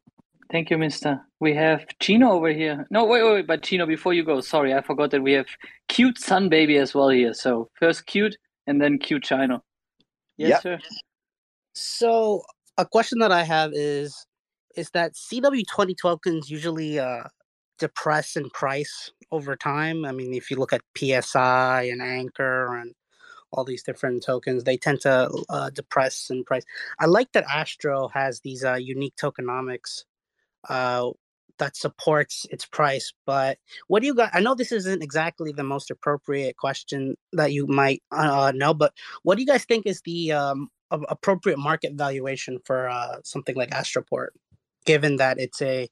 Thank you, Mister. We have Chino over here. No, wait, wait, wait. But Chino, before you go, sorry, I forgot that we have cute Sun Baby as well here. So first cute and then cute Chino. Yes, Yep. sir. So a question that I have is is that CW20 tokens usually uh, depress in price over time? I mean, if you look at PSI and Anchor and all these different tokens, they tend to uh, depress in price. I like that Astro has these uh, unique tokenomics uh, that supports its price. But what do you got? I know this isn't exactly the most appropriate question that you might uh, know, but what do you guys think is the um, appropriate market valuation for uh, something like Astroport, given that it's a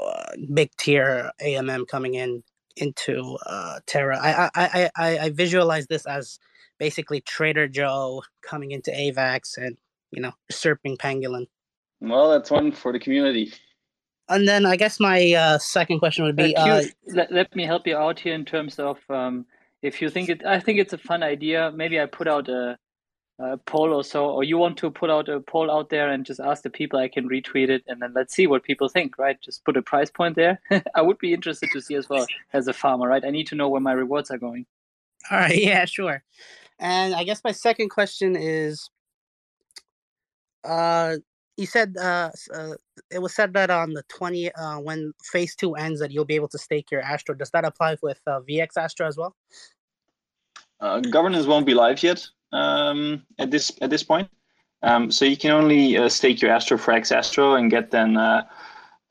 uh, big tier AMM coming in into uh, Terra? I I I I visualize this as basically Trader Joe coming into AVAX and you know usurping Pangolin. Well, that's one for the community. And then I guess my uh, second question would Uh, be: uh, Q, let, let me help you out here in terms of um, if you think it. I think it's a fun idea. Maybe I put out a, a poll or so, or you want to put out a poll out there and just ask the people. I can retweet it, and then let's see what people think. Right? Just put a price point there. I would be interested to see as well as a farmer. Right? I need to know where my rewards are going. All right, yeah, sure. And I guess my second question is uh you said uh, uh it was said that on the 20 uh when phase 2 ends that you'll be able to stake your Astro. Does that apply with uh, VX Astro as well? Uh, governance won't be live yet um, at this at this point. Um, so you can only uh, stake your Astro for X Astro and get then uh,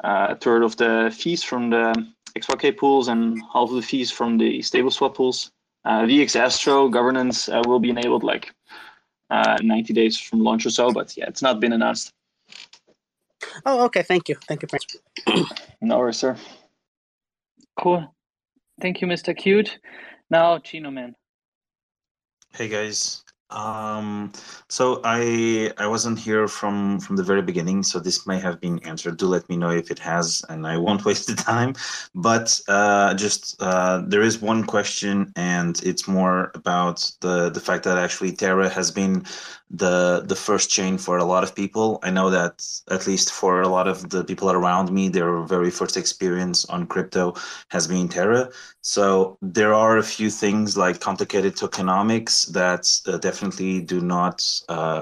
uh, a third of the fees from the XYK pools and half of the fees from the stable swap pools. Uh, VX Astro governance uh, will be enabled like uh, 90 days from launch or so, but yeah, it's not been announced. Oh, okay. Thank you. Thank you. For No worries, sir. Cool. Thank you, Mr. Cute. Now, Chino Man. Hey guys. Um, so I I wasn't here from from the very beginning, so this may have been answered. Do let me know if it has, and I won't waste the time. But uh, just uh, there is one question, and it's more about the the fact that actually Terra has been the the first chain for a lot of people. I know that at least for a lot of the people around me, their very first experience on crypto has been Terra. So there are a few things like complicated tokenomics that uh, definitely do not uh,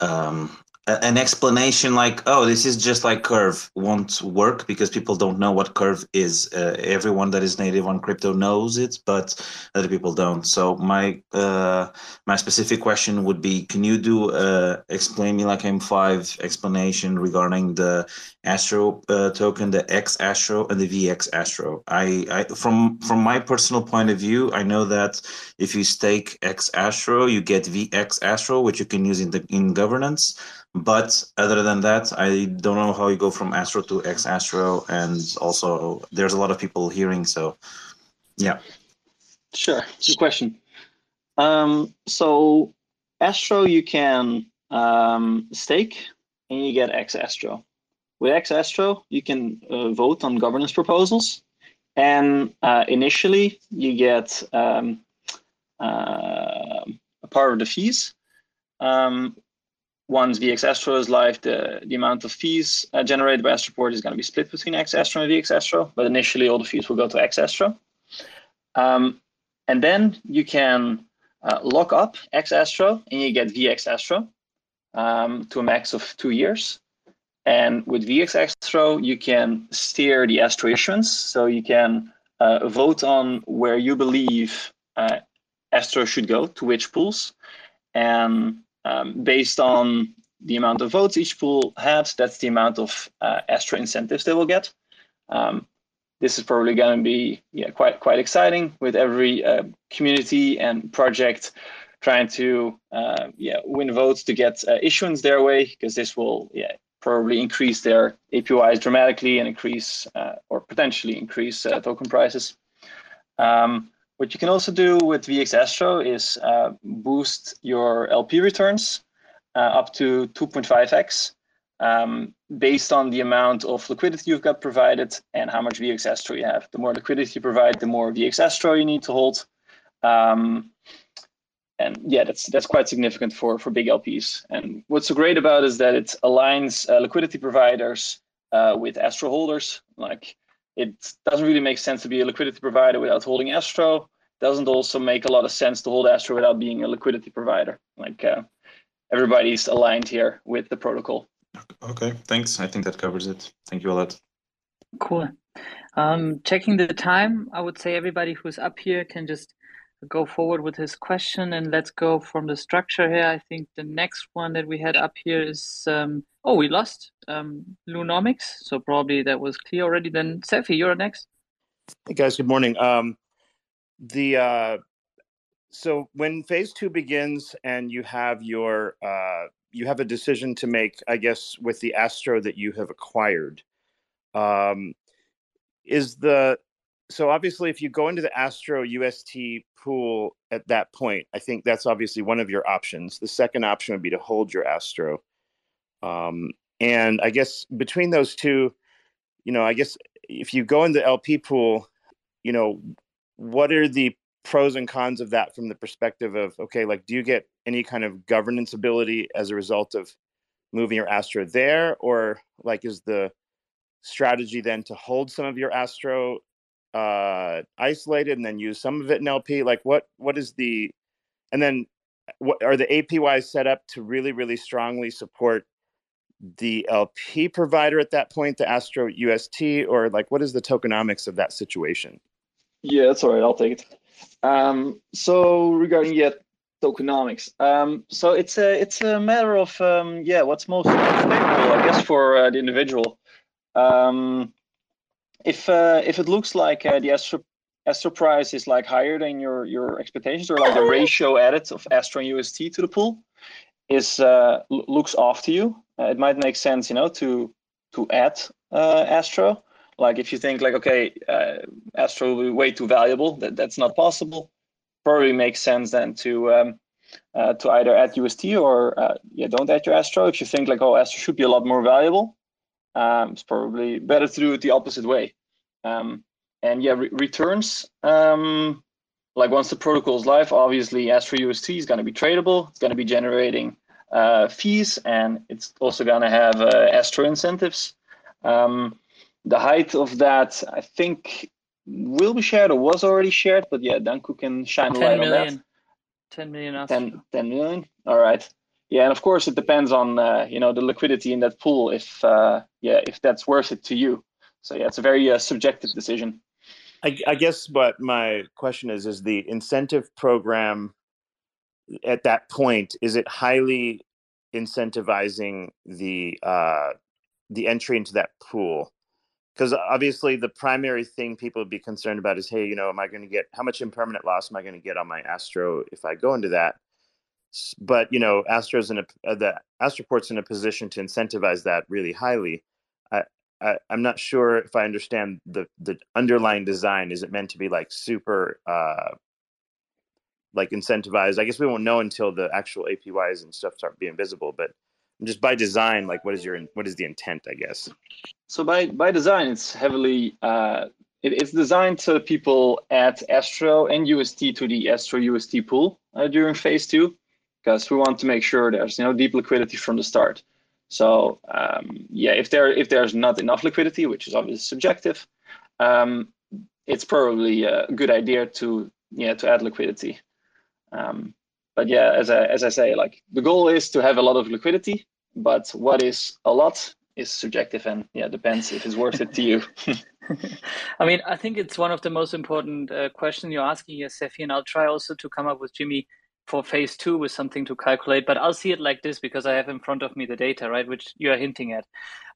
um, an explanation like oh this is just like curve won't work because people don't know what curve is. Uh, everyone that is native on crypto knows it but other people don't. So my uh, my specific question would be can you do uh, explain me like m5 explanation regarding the astro uh, token the x astro and the vx astro? I, I from from my personal point of view i know that if you stake x astro you get vx astro which you can use in the in governance but other than that, I don't know how you go from Astro to X Astro, and also there's a lot of people hearing. So, yeah. Sure, good question. Um, so Astro you can um, stake and you get X Astro. With X Astro, you can uh, vote on governance proposals, and uh, initially you get um, uh, a part of the fees. Um, once VX Astro is live, the, the amount of fees uh, generated by Astroport is going to be split between X Astro and VX Astro, but initially all the fees will go to X Astro. Um, and then you can uh, lock up X Astro and you get VX Astro um, to a max of two years. And with VX Astro, you can steer the Astro issuance. So you can uh, vote on where you believe uh, Astro should go, to which pools. And um, based on the amount of votes each pool had, that's the amount of uh, incentives they will get. Um, this is probably going to be yeah, quite quite exciting with every uh, community and project trying to uh, yeah win votes to get uh, issuance their way because this will yeah probably increase their APYs dramatically and increase uh, or potentially increase uh, token prices. Um, what you can also do with VX Astro is uh, boost your LP returns uh, up to 2.5x um, based on the amount of liquidity you've got provided and how much VX Astro you have. The more liquidity you provide, the more VX Astro you need to hold. Um, and yeah, that's that's quite significant for for big LPs. And what's so great about it is that it aligns uh, liquidity providers uh, with Astro holders. Like it doesn't really make sense to be a liquidity provider without holding Astro. Doesn't also make a lot of sense to hold Astro without being a liquidity provider. Like uh, everybody's aligned here with the protocol. Okay, thanks. I think that covers it. Thank you a lot. Cool. Um, checking the time, I would say everybody who's up here can just go forward with his question and let's go from the structure here. I think the next one that we had up here is um, oh we lost um, Lunomics, so probably that was clear already. Then Sefi, you're next. Hey guys, good morning. Um, the uh, so when phase two begins and you have your uh, you have a decision to make, I guess, with the Astro that you have acquired. Um, is the so obviously if you go into the astro ust pool at that point i think that's obviously one of your options. The second option would be to hold your astro um, and i guess between those two you know i guess if you go into lp pool you know what are the pros and cons of that from the perspective of okay like do you get any kind of governance ability as a result of moving your astro there? Or like is the strategy then to hold some of your astro uh, isolated and then use some of it in LP? Like what what is the and then what are the APYs set up to really really strongly support the LP provider at that point, the Astro UST, or like what is the tokenomics of that situation? Yeah, that's all right. I'll take it. Um, so regarding yet tokenomics, um, so it's a it's a matter of um, yeah, what's most favorable, I guess, for uh, the individual. Um, if uh, if it looks like uh, the Astro Astro price is like higher than your your expectations, or like the ratio added of Astro and UST to the pool is uh, looks off to you, uh, it might make sense, you know, to to add uh, Astro. Like if you think like, okay, uh, Astro will be way too valuable, that that's not possible. Probably makes sense then to um, uh, to either add UST or uh, yeah, don't add your Astro. If you think like, oh, Astro should be a lot more valuable, um, it's probably better to do it the opposite way. Um, and yeah, re returns. Um, like once the protocol is live, obviously Astro UST is going to be tradable. It's going to be generating uh, fees, and it's also going to have uh, Astro incentives. Um, the height of that, I think, will be shared or was already shared, but yeah, Danku can shine a light million. on that. 10 million Astro. 10, 10 million. All right. Yeah, and of course it depends on uh, you know the liquidity in that pool if uh, yeah if that's worth it to you. So yeah, it's a very uh, subjective decision. I, I guess what my question is is the incentive program at that point is it highly incentivizing the uh, the entry into that pool because obviously the primary thing people would be concerned about is hey you know am i going to get how much impermanent loss am i going to get on my astro if i go into that but you know astro's in a uh, the astroport's in a position to incentivize that really highly. I, I i'm not sure if i understand the the underlying design is it meant to be like super uh like incentivized? I guess we won't know until the actual apys and stuff start being visible but just by design like what is your what is the intent i guess? So by by design, it's heavily uh, it, it's designed so people add Astro and UST to the Astro UST pool uh, during phase two, because we want to make sure there's you know deep liquidity from the start. So um, yeah, if there if there's not enough liquidity, which is obviously subjective, um, it's probably a good idea to yeah to add liquidity. Um, but yeah, as I as I say, like the goal is to have a lot of liquidity, but what is a lot is subjective and yeah depends if it's worth it to you. I mean, I think it's one of the most important uh, questions you're asking here, Sefi, and I'll try also to come up with Jimmy for phase two with something to calculate, but I'll see it like this because I have in front of me the data, right, which you are hinting at.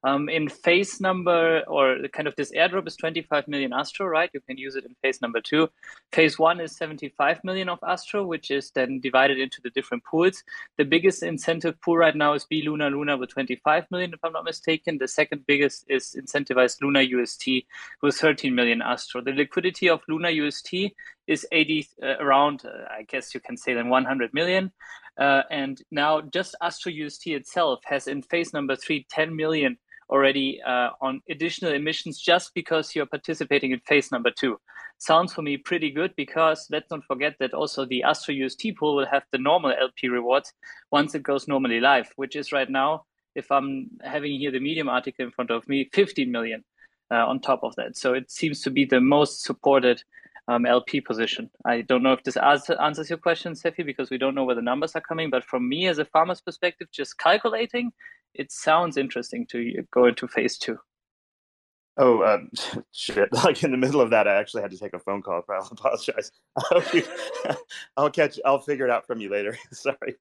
Um, in phase number, or kind of this airdrop is 25 million Astro, right? You can use it in phase number two. Phase one is 75 million of Astro, which is then divided into the different pools. The biggest incentive pool right now is B Luna Luna with 25 million, if I'm not mistaken. The second biggest is incentivized Luna UST with 13 million Astro. The liquidity of Luna UST is 80 uh, around, uh, I guess you can say, then 100 million. Uh, and now just Astro UST itself has in phase number three 10 million already uh, on additional emissions just because you're participating in phase number two. Sounds for me pretty good because let's not forget that also the Astro UST pool will have the normal LP rewards once it goes normally live, which is right now, if I'm having here the Medium article in front of me, 15 million uh, on top of that. So it seems to be the most supported um, LP position. I don't know if this answer, answers your question, Sefi, because we don't know where the numbers are coming. But from me as a farmer's perspective, just calculating, it sounds interesting to go into phase two. Oh uh, shit! Like in the middle of that, I actually had to take a phone call. I'll apologize. I'll, I'll catch. I'll figure it out from you later. Sorry.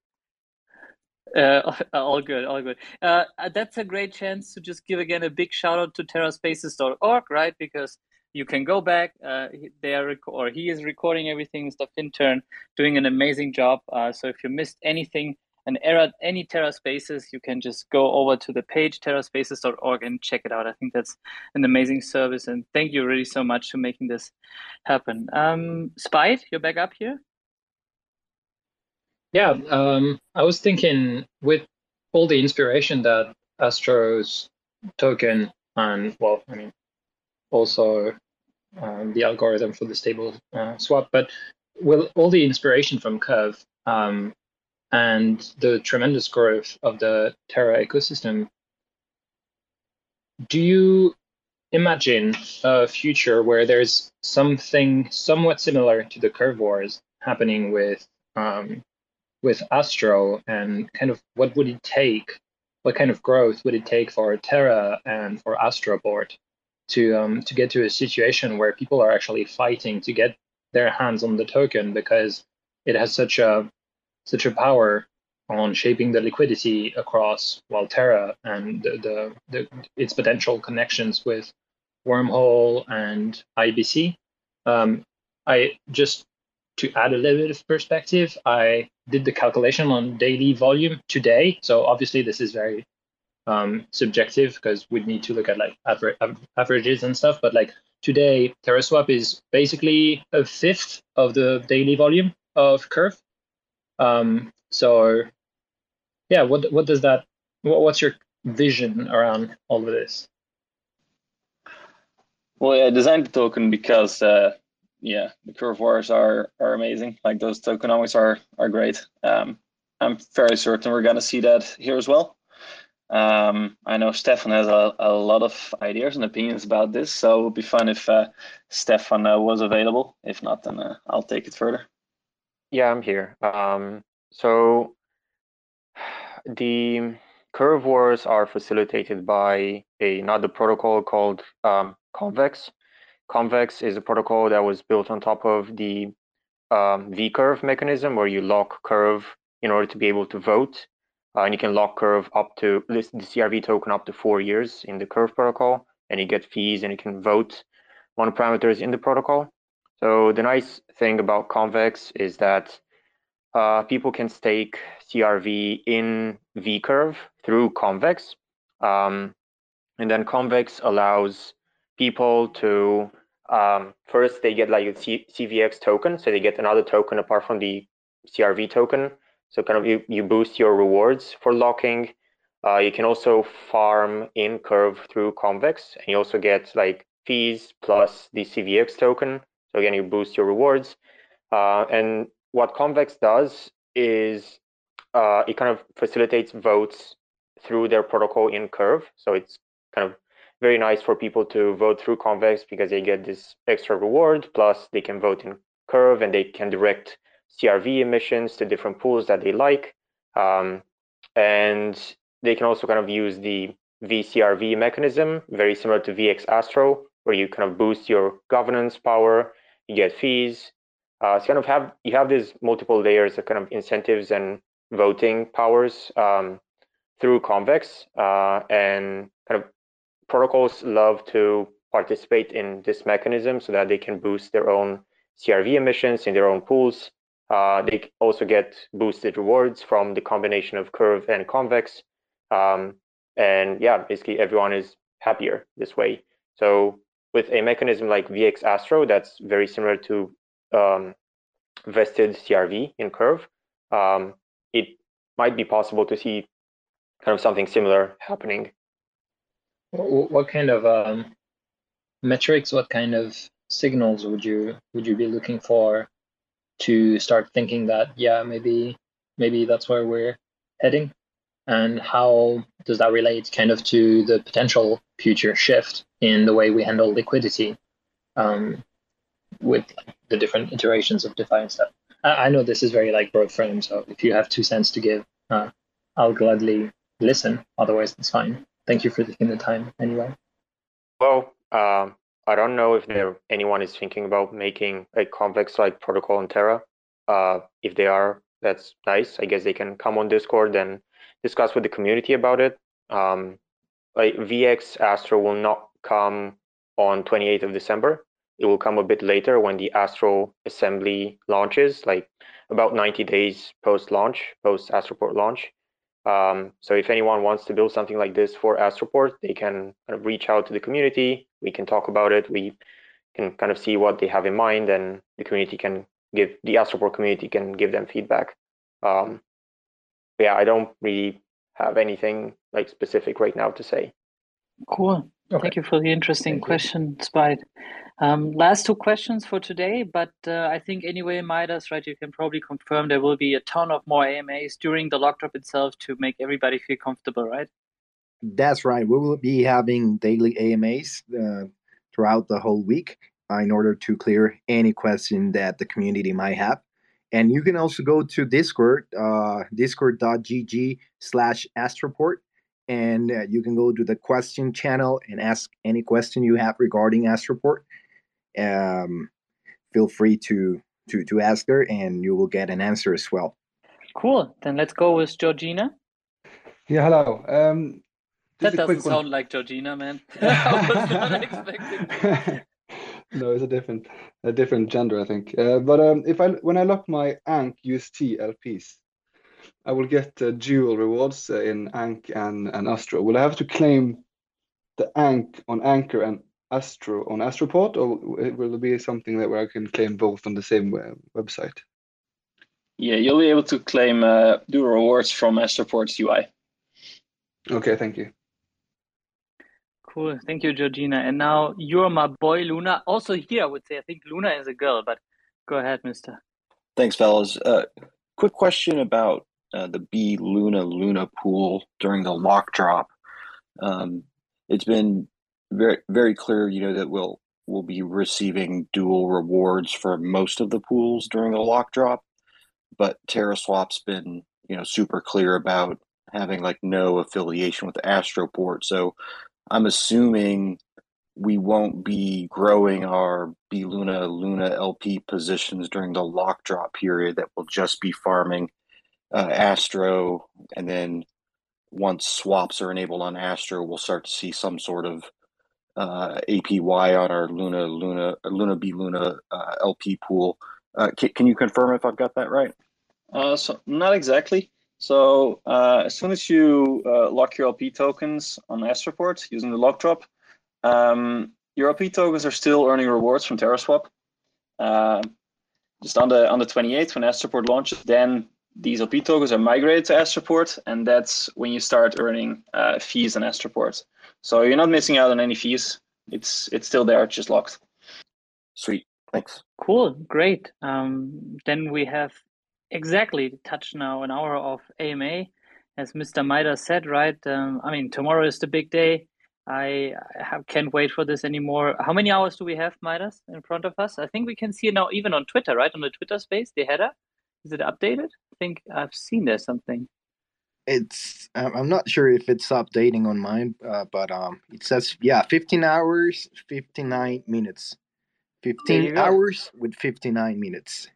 Uh, all good, all good. Uh, that's a great chance to just give again a big shout out to terraspaces.org, right? Because you can go back. Uh, he- they are rec- or he is recording everything. Stuff intern doing an amazing job. Uh, so if you missed anything, an error, any Terra Spaces, you can just go over to the page terraspaces.org and check it out. I think that's an amazing service, and thank you really so much for making this happen. Um, Spite, you're back up here. Yeah, um, I was thinking with all the inspiration that Astro's token and well, I mean, also um, the algorithm for the stable uh, swap, but with all the inspiration from Curve um, and the tremendous growth of the Terra ecosystem, do you imagine a future where there's something somewhat similar to the Curve Wars happening with um, with Astro and kind of what would it take? What kind of growth would it take for Terra and for Astroport to um, to get to a situation where people are actually fighting to get their hands on the token because it has such a such a power on shaping the liquidity across well Terra and the, the, the its potential connections with Wormhole and IBC. Um, I just to add a little bit of perspective, I did the calculation on daily volume today. So obviously this is very um, subjective because we'd need to look at like aver- averages and stuff. But like today, TerraSwap is basically a fifth of the daily volume of Curve. Um, so, yeah, what what does that? What, what's your vision around all of this? Well, I designed the token because, uh, yeah, the curve wars are are amazing. Like those tokenomics are are great. Um, I'm very certain we're gonna see that here as well. Um, I know Stefan has a, a lot of ideas and opinions about this, so it would be fun if uh, Stefan uh, was available. If not, then uh, I'll take it further. Yeah, I'm here. Um, so the curve wars are facilitated by a, another protocol called um, Convex. Convex is a protocol that was built on top of the um, V-curve mechanism, where you lock curve in order to be able to vote. Uh, and you can lock curve up to the CRV token up to four years in the curve protocol, and you get fees and you can vote on parameters in the protocol. So the nice thing about Convex is that uh, people can stake CRV in vCurve through Convex. Um, and then Convex allows people to um, first they get like a C- CVX token, so they get another token apart from the CRV token so kind of you, you boost your rewards for locking. Uh, you can also farm in Curve through Convex, and you also get like fees plus the CVX token. So again, you boost your rewards. Uh, and what Convex does is uh, it kind of facilitates votes through their protocol in Curve. So it's kind of very nice for people to vote through Convex because they get this extra reward. Plus, they can vote in Curve and they can direct CRV emissions to different pools that they like. Um, and they can also kind of use the VCRV mechanism, very similar to VX Astro, where you kind of boost your governance power, you get fees. Uh, so kind of have you have these multiple layers of kind of incentives and voting powers um, through Convex, uh, and kind of protocols love to participate in this mechanism so that they can boost their own CRV emissions in their own pools. Uh, they also get boosted rewards from the combination of curve and convex. Um, and yeah, basically everyone is happier this way. So with a mechanism like VX Astro, that's very similar to um, vested CRV in curve, um, it might be possible to see kind of something similar happening. What kind of um, metrics, what kind of signals would you would you be looking for to start thinking that yeah maybe maybe that's where we're heading and how does that relate kind of to the potential future shift in the way we handle liquidity um, with the different iterations of DeFi and stuff. I, I, know this is very like broad frame, so if you have two cents to give, uh, I'll gladly listen. Otherwise, it's fine. Thank you for taking the time anyway. Well, um, I don't know if there anyone is thinking about making a Convex like protocol on Terra. Uh, if they are, that's nice. I guess they can come on Discord and discuss with the community about it. Um, like VX Astro will not come on 28th of December. It will come a bit later when the Astro assembly launches, like about 90 days post launch, post Astroport launch. Um, so if anyone wants to build something like this for Astroport, they can kind of reach out to the community. We can talk about it. We can kind of see what they have in mind, and the community can give the Astroport community can give them feedback. Um, yeah, I don't really have anything like specific right now to say. Cool. Okay. Thank you for the interesting Thank question, Spide. Um, last two questions for today, but uh, I think anyway, Midas, right? You can probably confirm there will be a ton of more AMAs during the lock drop itself to make everybody feel comfortable, right? That's right. We will be having daily AMAs uh, throughout the whole week uh, in order to clear any question that the community might have. And you can also go to Discord, uh, discord.gg slash astroport, and uh, you can go to the question channel and ask any question you have regarding astroport um, feel free to to to ask her, and you will get an answer as well. Cool. Then let's go with Georgina. Yeah, hello. Um, that doesn't sound like Georgina, man. I was not expecting. no, it's a different a different gender, I think. Uh, but um, if I when I lock my ANC UST LPs, I will get uh, dual rewards uh, in ANC and, and Astro. Will I have to claim the ANC on Anchor and Astro on Astroport, or will it be something that where I can claim both on the same web- website? Yeah, you'll be able to claim uh, do rewards from Astroport's UI. Okay, thank you. Cool. Thank you, Georgina. And now you're my boy, Luna. Also here, I would say, I think Luna is a girl, but go ahead, mister. Thanks, fellas. Uh, quick question about uh, the B Luna Luna pool during the lock drop. Um, it's been very very clear, you know, that we'll we'll be receiving dual rewards for most of the pools during the lock drop, but TerraSwap's been you know super clear about having like no affiliation with Astroport. So I'm assuming we won't be growing our B Luna Luna LP positions during the lock drop period. That will just be farming uh, Astro, and then once swaps are enabled on Astro, we'll start to see some sort of uh, APY on our Luna Luna Luna B Luna uh, LP pool. Uh, can, can you confirm if I've got that right? Uh, so not exactly. So uh, as soon as you lock your LP tokens on Astroport using the lock drop, um, your LP tokens are still earning rewards from TerraSwap. Just on the on the 28th when Astroport launches, then these LP tokens are migrated to Astroport, and that's when you start earning uh, fees on Astroport. So you're not missing out on any fees. It's it's still there, it's just locked. Sweet, thanks. Cool, great. Um, then we have exactly touched now an hour of AMA, as Mr. Maida said, right? Um, I mean, tomorrow is the big day. I, I have, can't wait for this anymore. How many hours do we have, Midas, in front of us? I think we can see it now even on Twitter, right? On the Twitter space, the header. Is it updated? I think I've seen there something. It's I'm not sure if it's updating on mine, uh, but um, it says yeah, 15 hours, 59 minutes. you 15 go. hours with 59 minutes.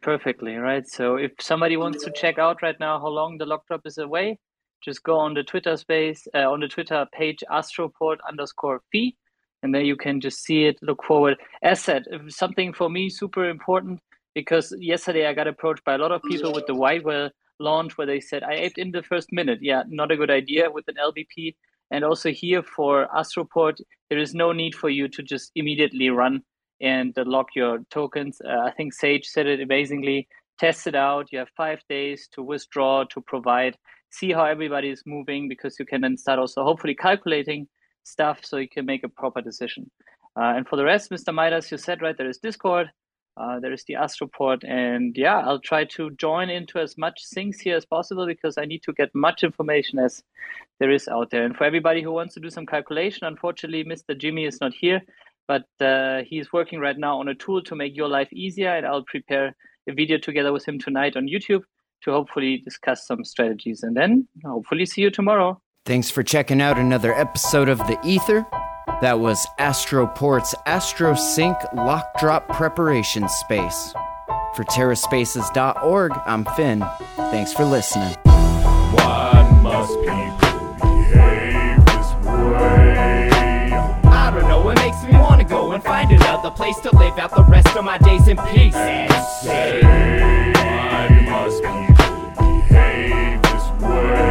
Perfectly, right? So if somebody wants to check out right now how long the lock drop is away, just go on the Twitter space, uh, on the Twitter page, astroport underscore fee, and there you can just see it, look forward. As said, something for me super important because yesterday I got approached by a lot of people with the White Whale launch where they said, I aped in the first minute. Yeah, not a good idea with an LBP. And also here for Astroport, there is no need for you to just immediately run and lock your tokens. Uh, I think Sage said it amazingly. Test it out. You have five days to withdraw, to provide, see how everybody is moving, because you can then start also hopefully calculating stuff so you can make a proper decision. Uh, and for the rest, Mr. Midas, you said right, there is Discord, uh, there is the Astroport, and yeah, I'll try to join into as much things here as possible because I need to get much information as there is out there. And for everybody who wants to do some calculation, unfortunately, Mr. Jimmy is not here, but uh, he's working right now on a tool to make your life easier, and I'll prepare a video together with him tonight on YouTube to hopefully discuss some strategies, and then hopefully see you tomorrow. Thanks for checking out another episode of The Ether. That was Astroport's AstroSync Lock Drop Preparation Space. For TerraSpaces.org, I'm Finn. Thanks for listening. Why must people behave this way? I don't know, it makes me wanna go and find another place to live out the rest of my days in peace. And Say, why must people behave this way?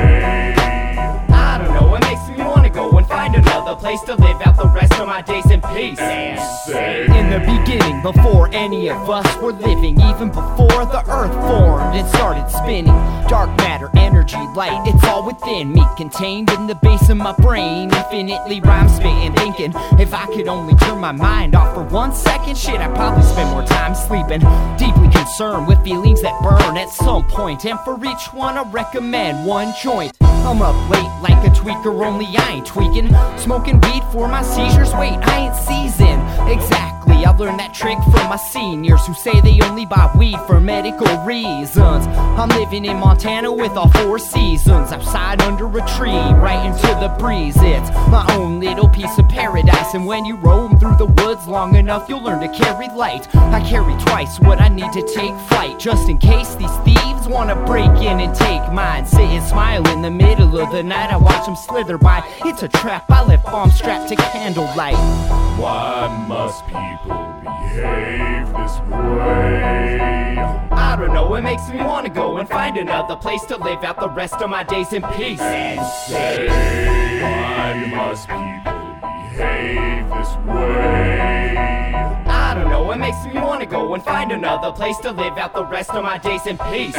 Another place to live out the rest of my days in peace. And In the beginning, before any of us were living, even before the earth formed and started spinning, dark matter, energy, light, it's all within me, contained in the base of my brain. Infinitely rhyme spitting, thinking if I could only turn my mind off for one second, shit, I'd probably spend more time sleeping. Deeply concerned with feelings that burn at some point, and for each one, I recommend one joint. I'm up late like a tweaker, only I ain't tweaking. Smoking weed for my seizures, wait, I ain't seasoned. Exactly, I learned that trick from my seniors who say they only buy weed for medical reasons. I'm living in Montana with all four seasons. Outside under a tree, right into the breeze. It's my own little piece of paradise. And when you roam through the woods long enough, you'll learn to carry light. I carry twice what I need to take flight, just in case these thieves wanna break in and take mine. Sit and smile in the middle of the night. I watch them slither by. It's a trap. I left bomb strapped to candlelight. Why must people behave this way? I don't know, it makes me wanna go and find another place to live out the rest of my days in peace. Say, why must people behave this way? I don't know, it makes me wanna go and find another place to live out the rest of my days in peace.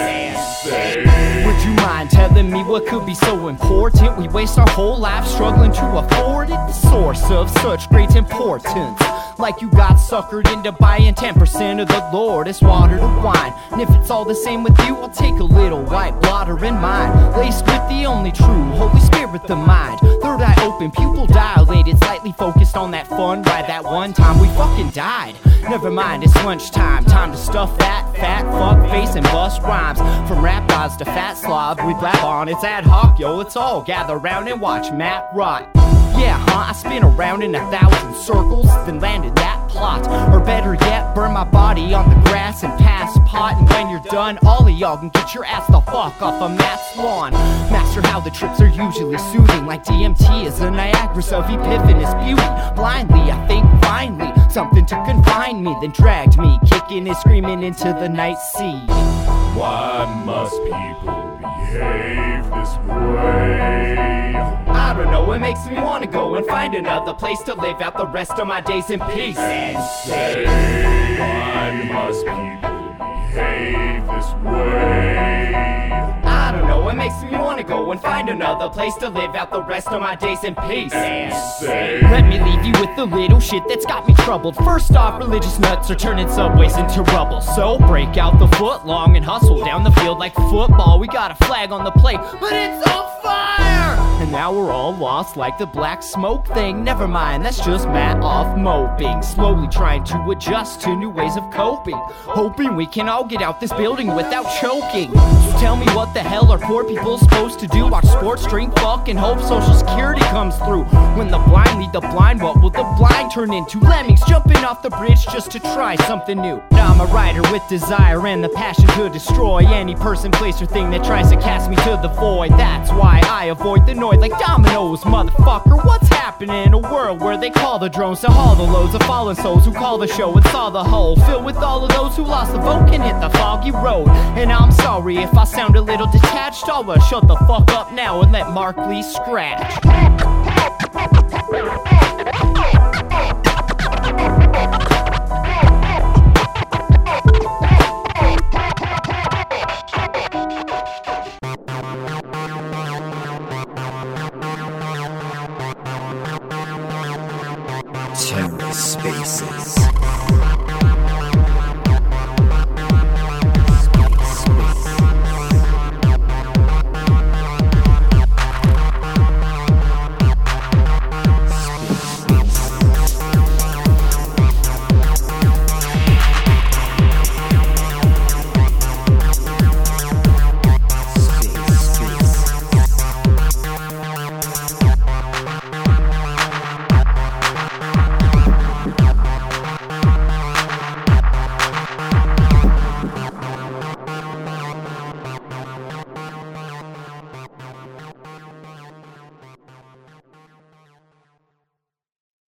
Would you mind telling me what could be so important? We waste our whole life struggling to afford it. The source of such great importance. Like you got suckered into buying 10% of the Lordest water to wine. And if it's all the same with you, I'll take a little white blotter in mine. Laced with the only true Holy Spirit, the mind. Third eye open, pupil dilated, slightly focused on that fun ride. That one time we fucking died. Never mind, it's lunchtime. Time to stuff that fat fuck face and bust rhymes. From rap gods to fat slob, we blab on. It's ad hoc, yo. Let's all gather round and watch Matt rot. Yeah, huh? I spin around in a thousand circles, then landed that plot. Or better yet, burn my body on the grass and pass pot. And when you're done, all of y'all can get your ass the fuck off of Matt's lawn. Master how the trips are usually soothing, like DMT is a Niagara of epiphanous beauty. Blindly, I think finally something to confine me, then dragged me, kicking and screaming into the night sea. Why must people behave this way? I don't know, it makes me wanna go and find another place to live out the rest of my days in peace. Say, why must people behave this way? I don't know, it makes me wanna go and find another place to live out the rest of my days in peace. Let me leave you with the little shit that's got me troubled. First off, religious nuts are turning subways into rubble. So break out the foot long and hustle down the field like football. We got a flag on the plate, but it's on fire! Now we're all lost like the black smoke thing. Never mind, that's just Matt off moping. Slowly trying to adjust to new ways of coping. Hoping we can all get out this building without choking. So tell me what the hell are poor people supposed to do? Watch sports, drink, fuck, and hope social security comes through. When the blind lead the blind, what will the blind turn into? Lemmings jumping off the bridge just to try something new. I'm a writer with desire and the passion to destroy any person, place, or thing that tries to cast me to the void. That's why I avoid the noise like dominoes, motherfucker. What's happening in a world where they call the drones to haul the loads of fallen souls who call the show and saw the hole filled with all of those who lost the vote can hit the foggy road. And I'm sorry if I sound a little detached. I'll uh, shut the fuck up now and let Mark Lee scratch. spaces.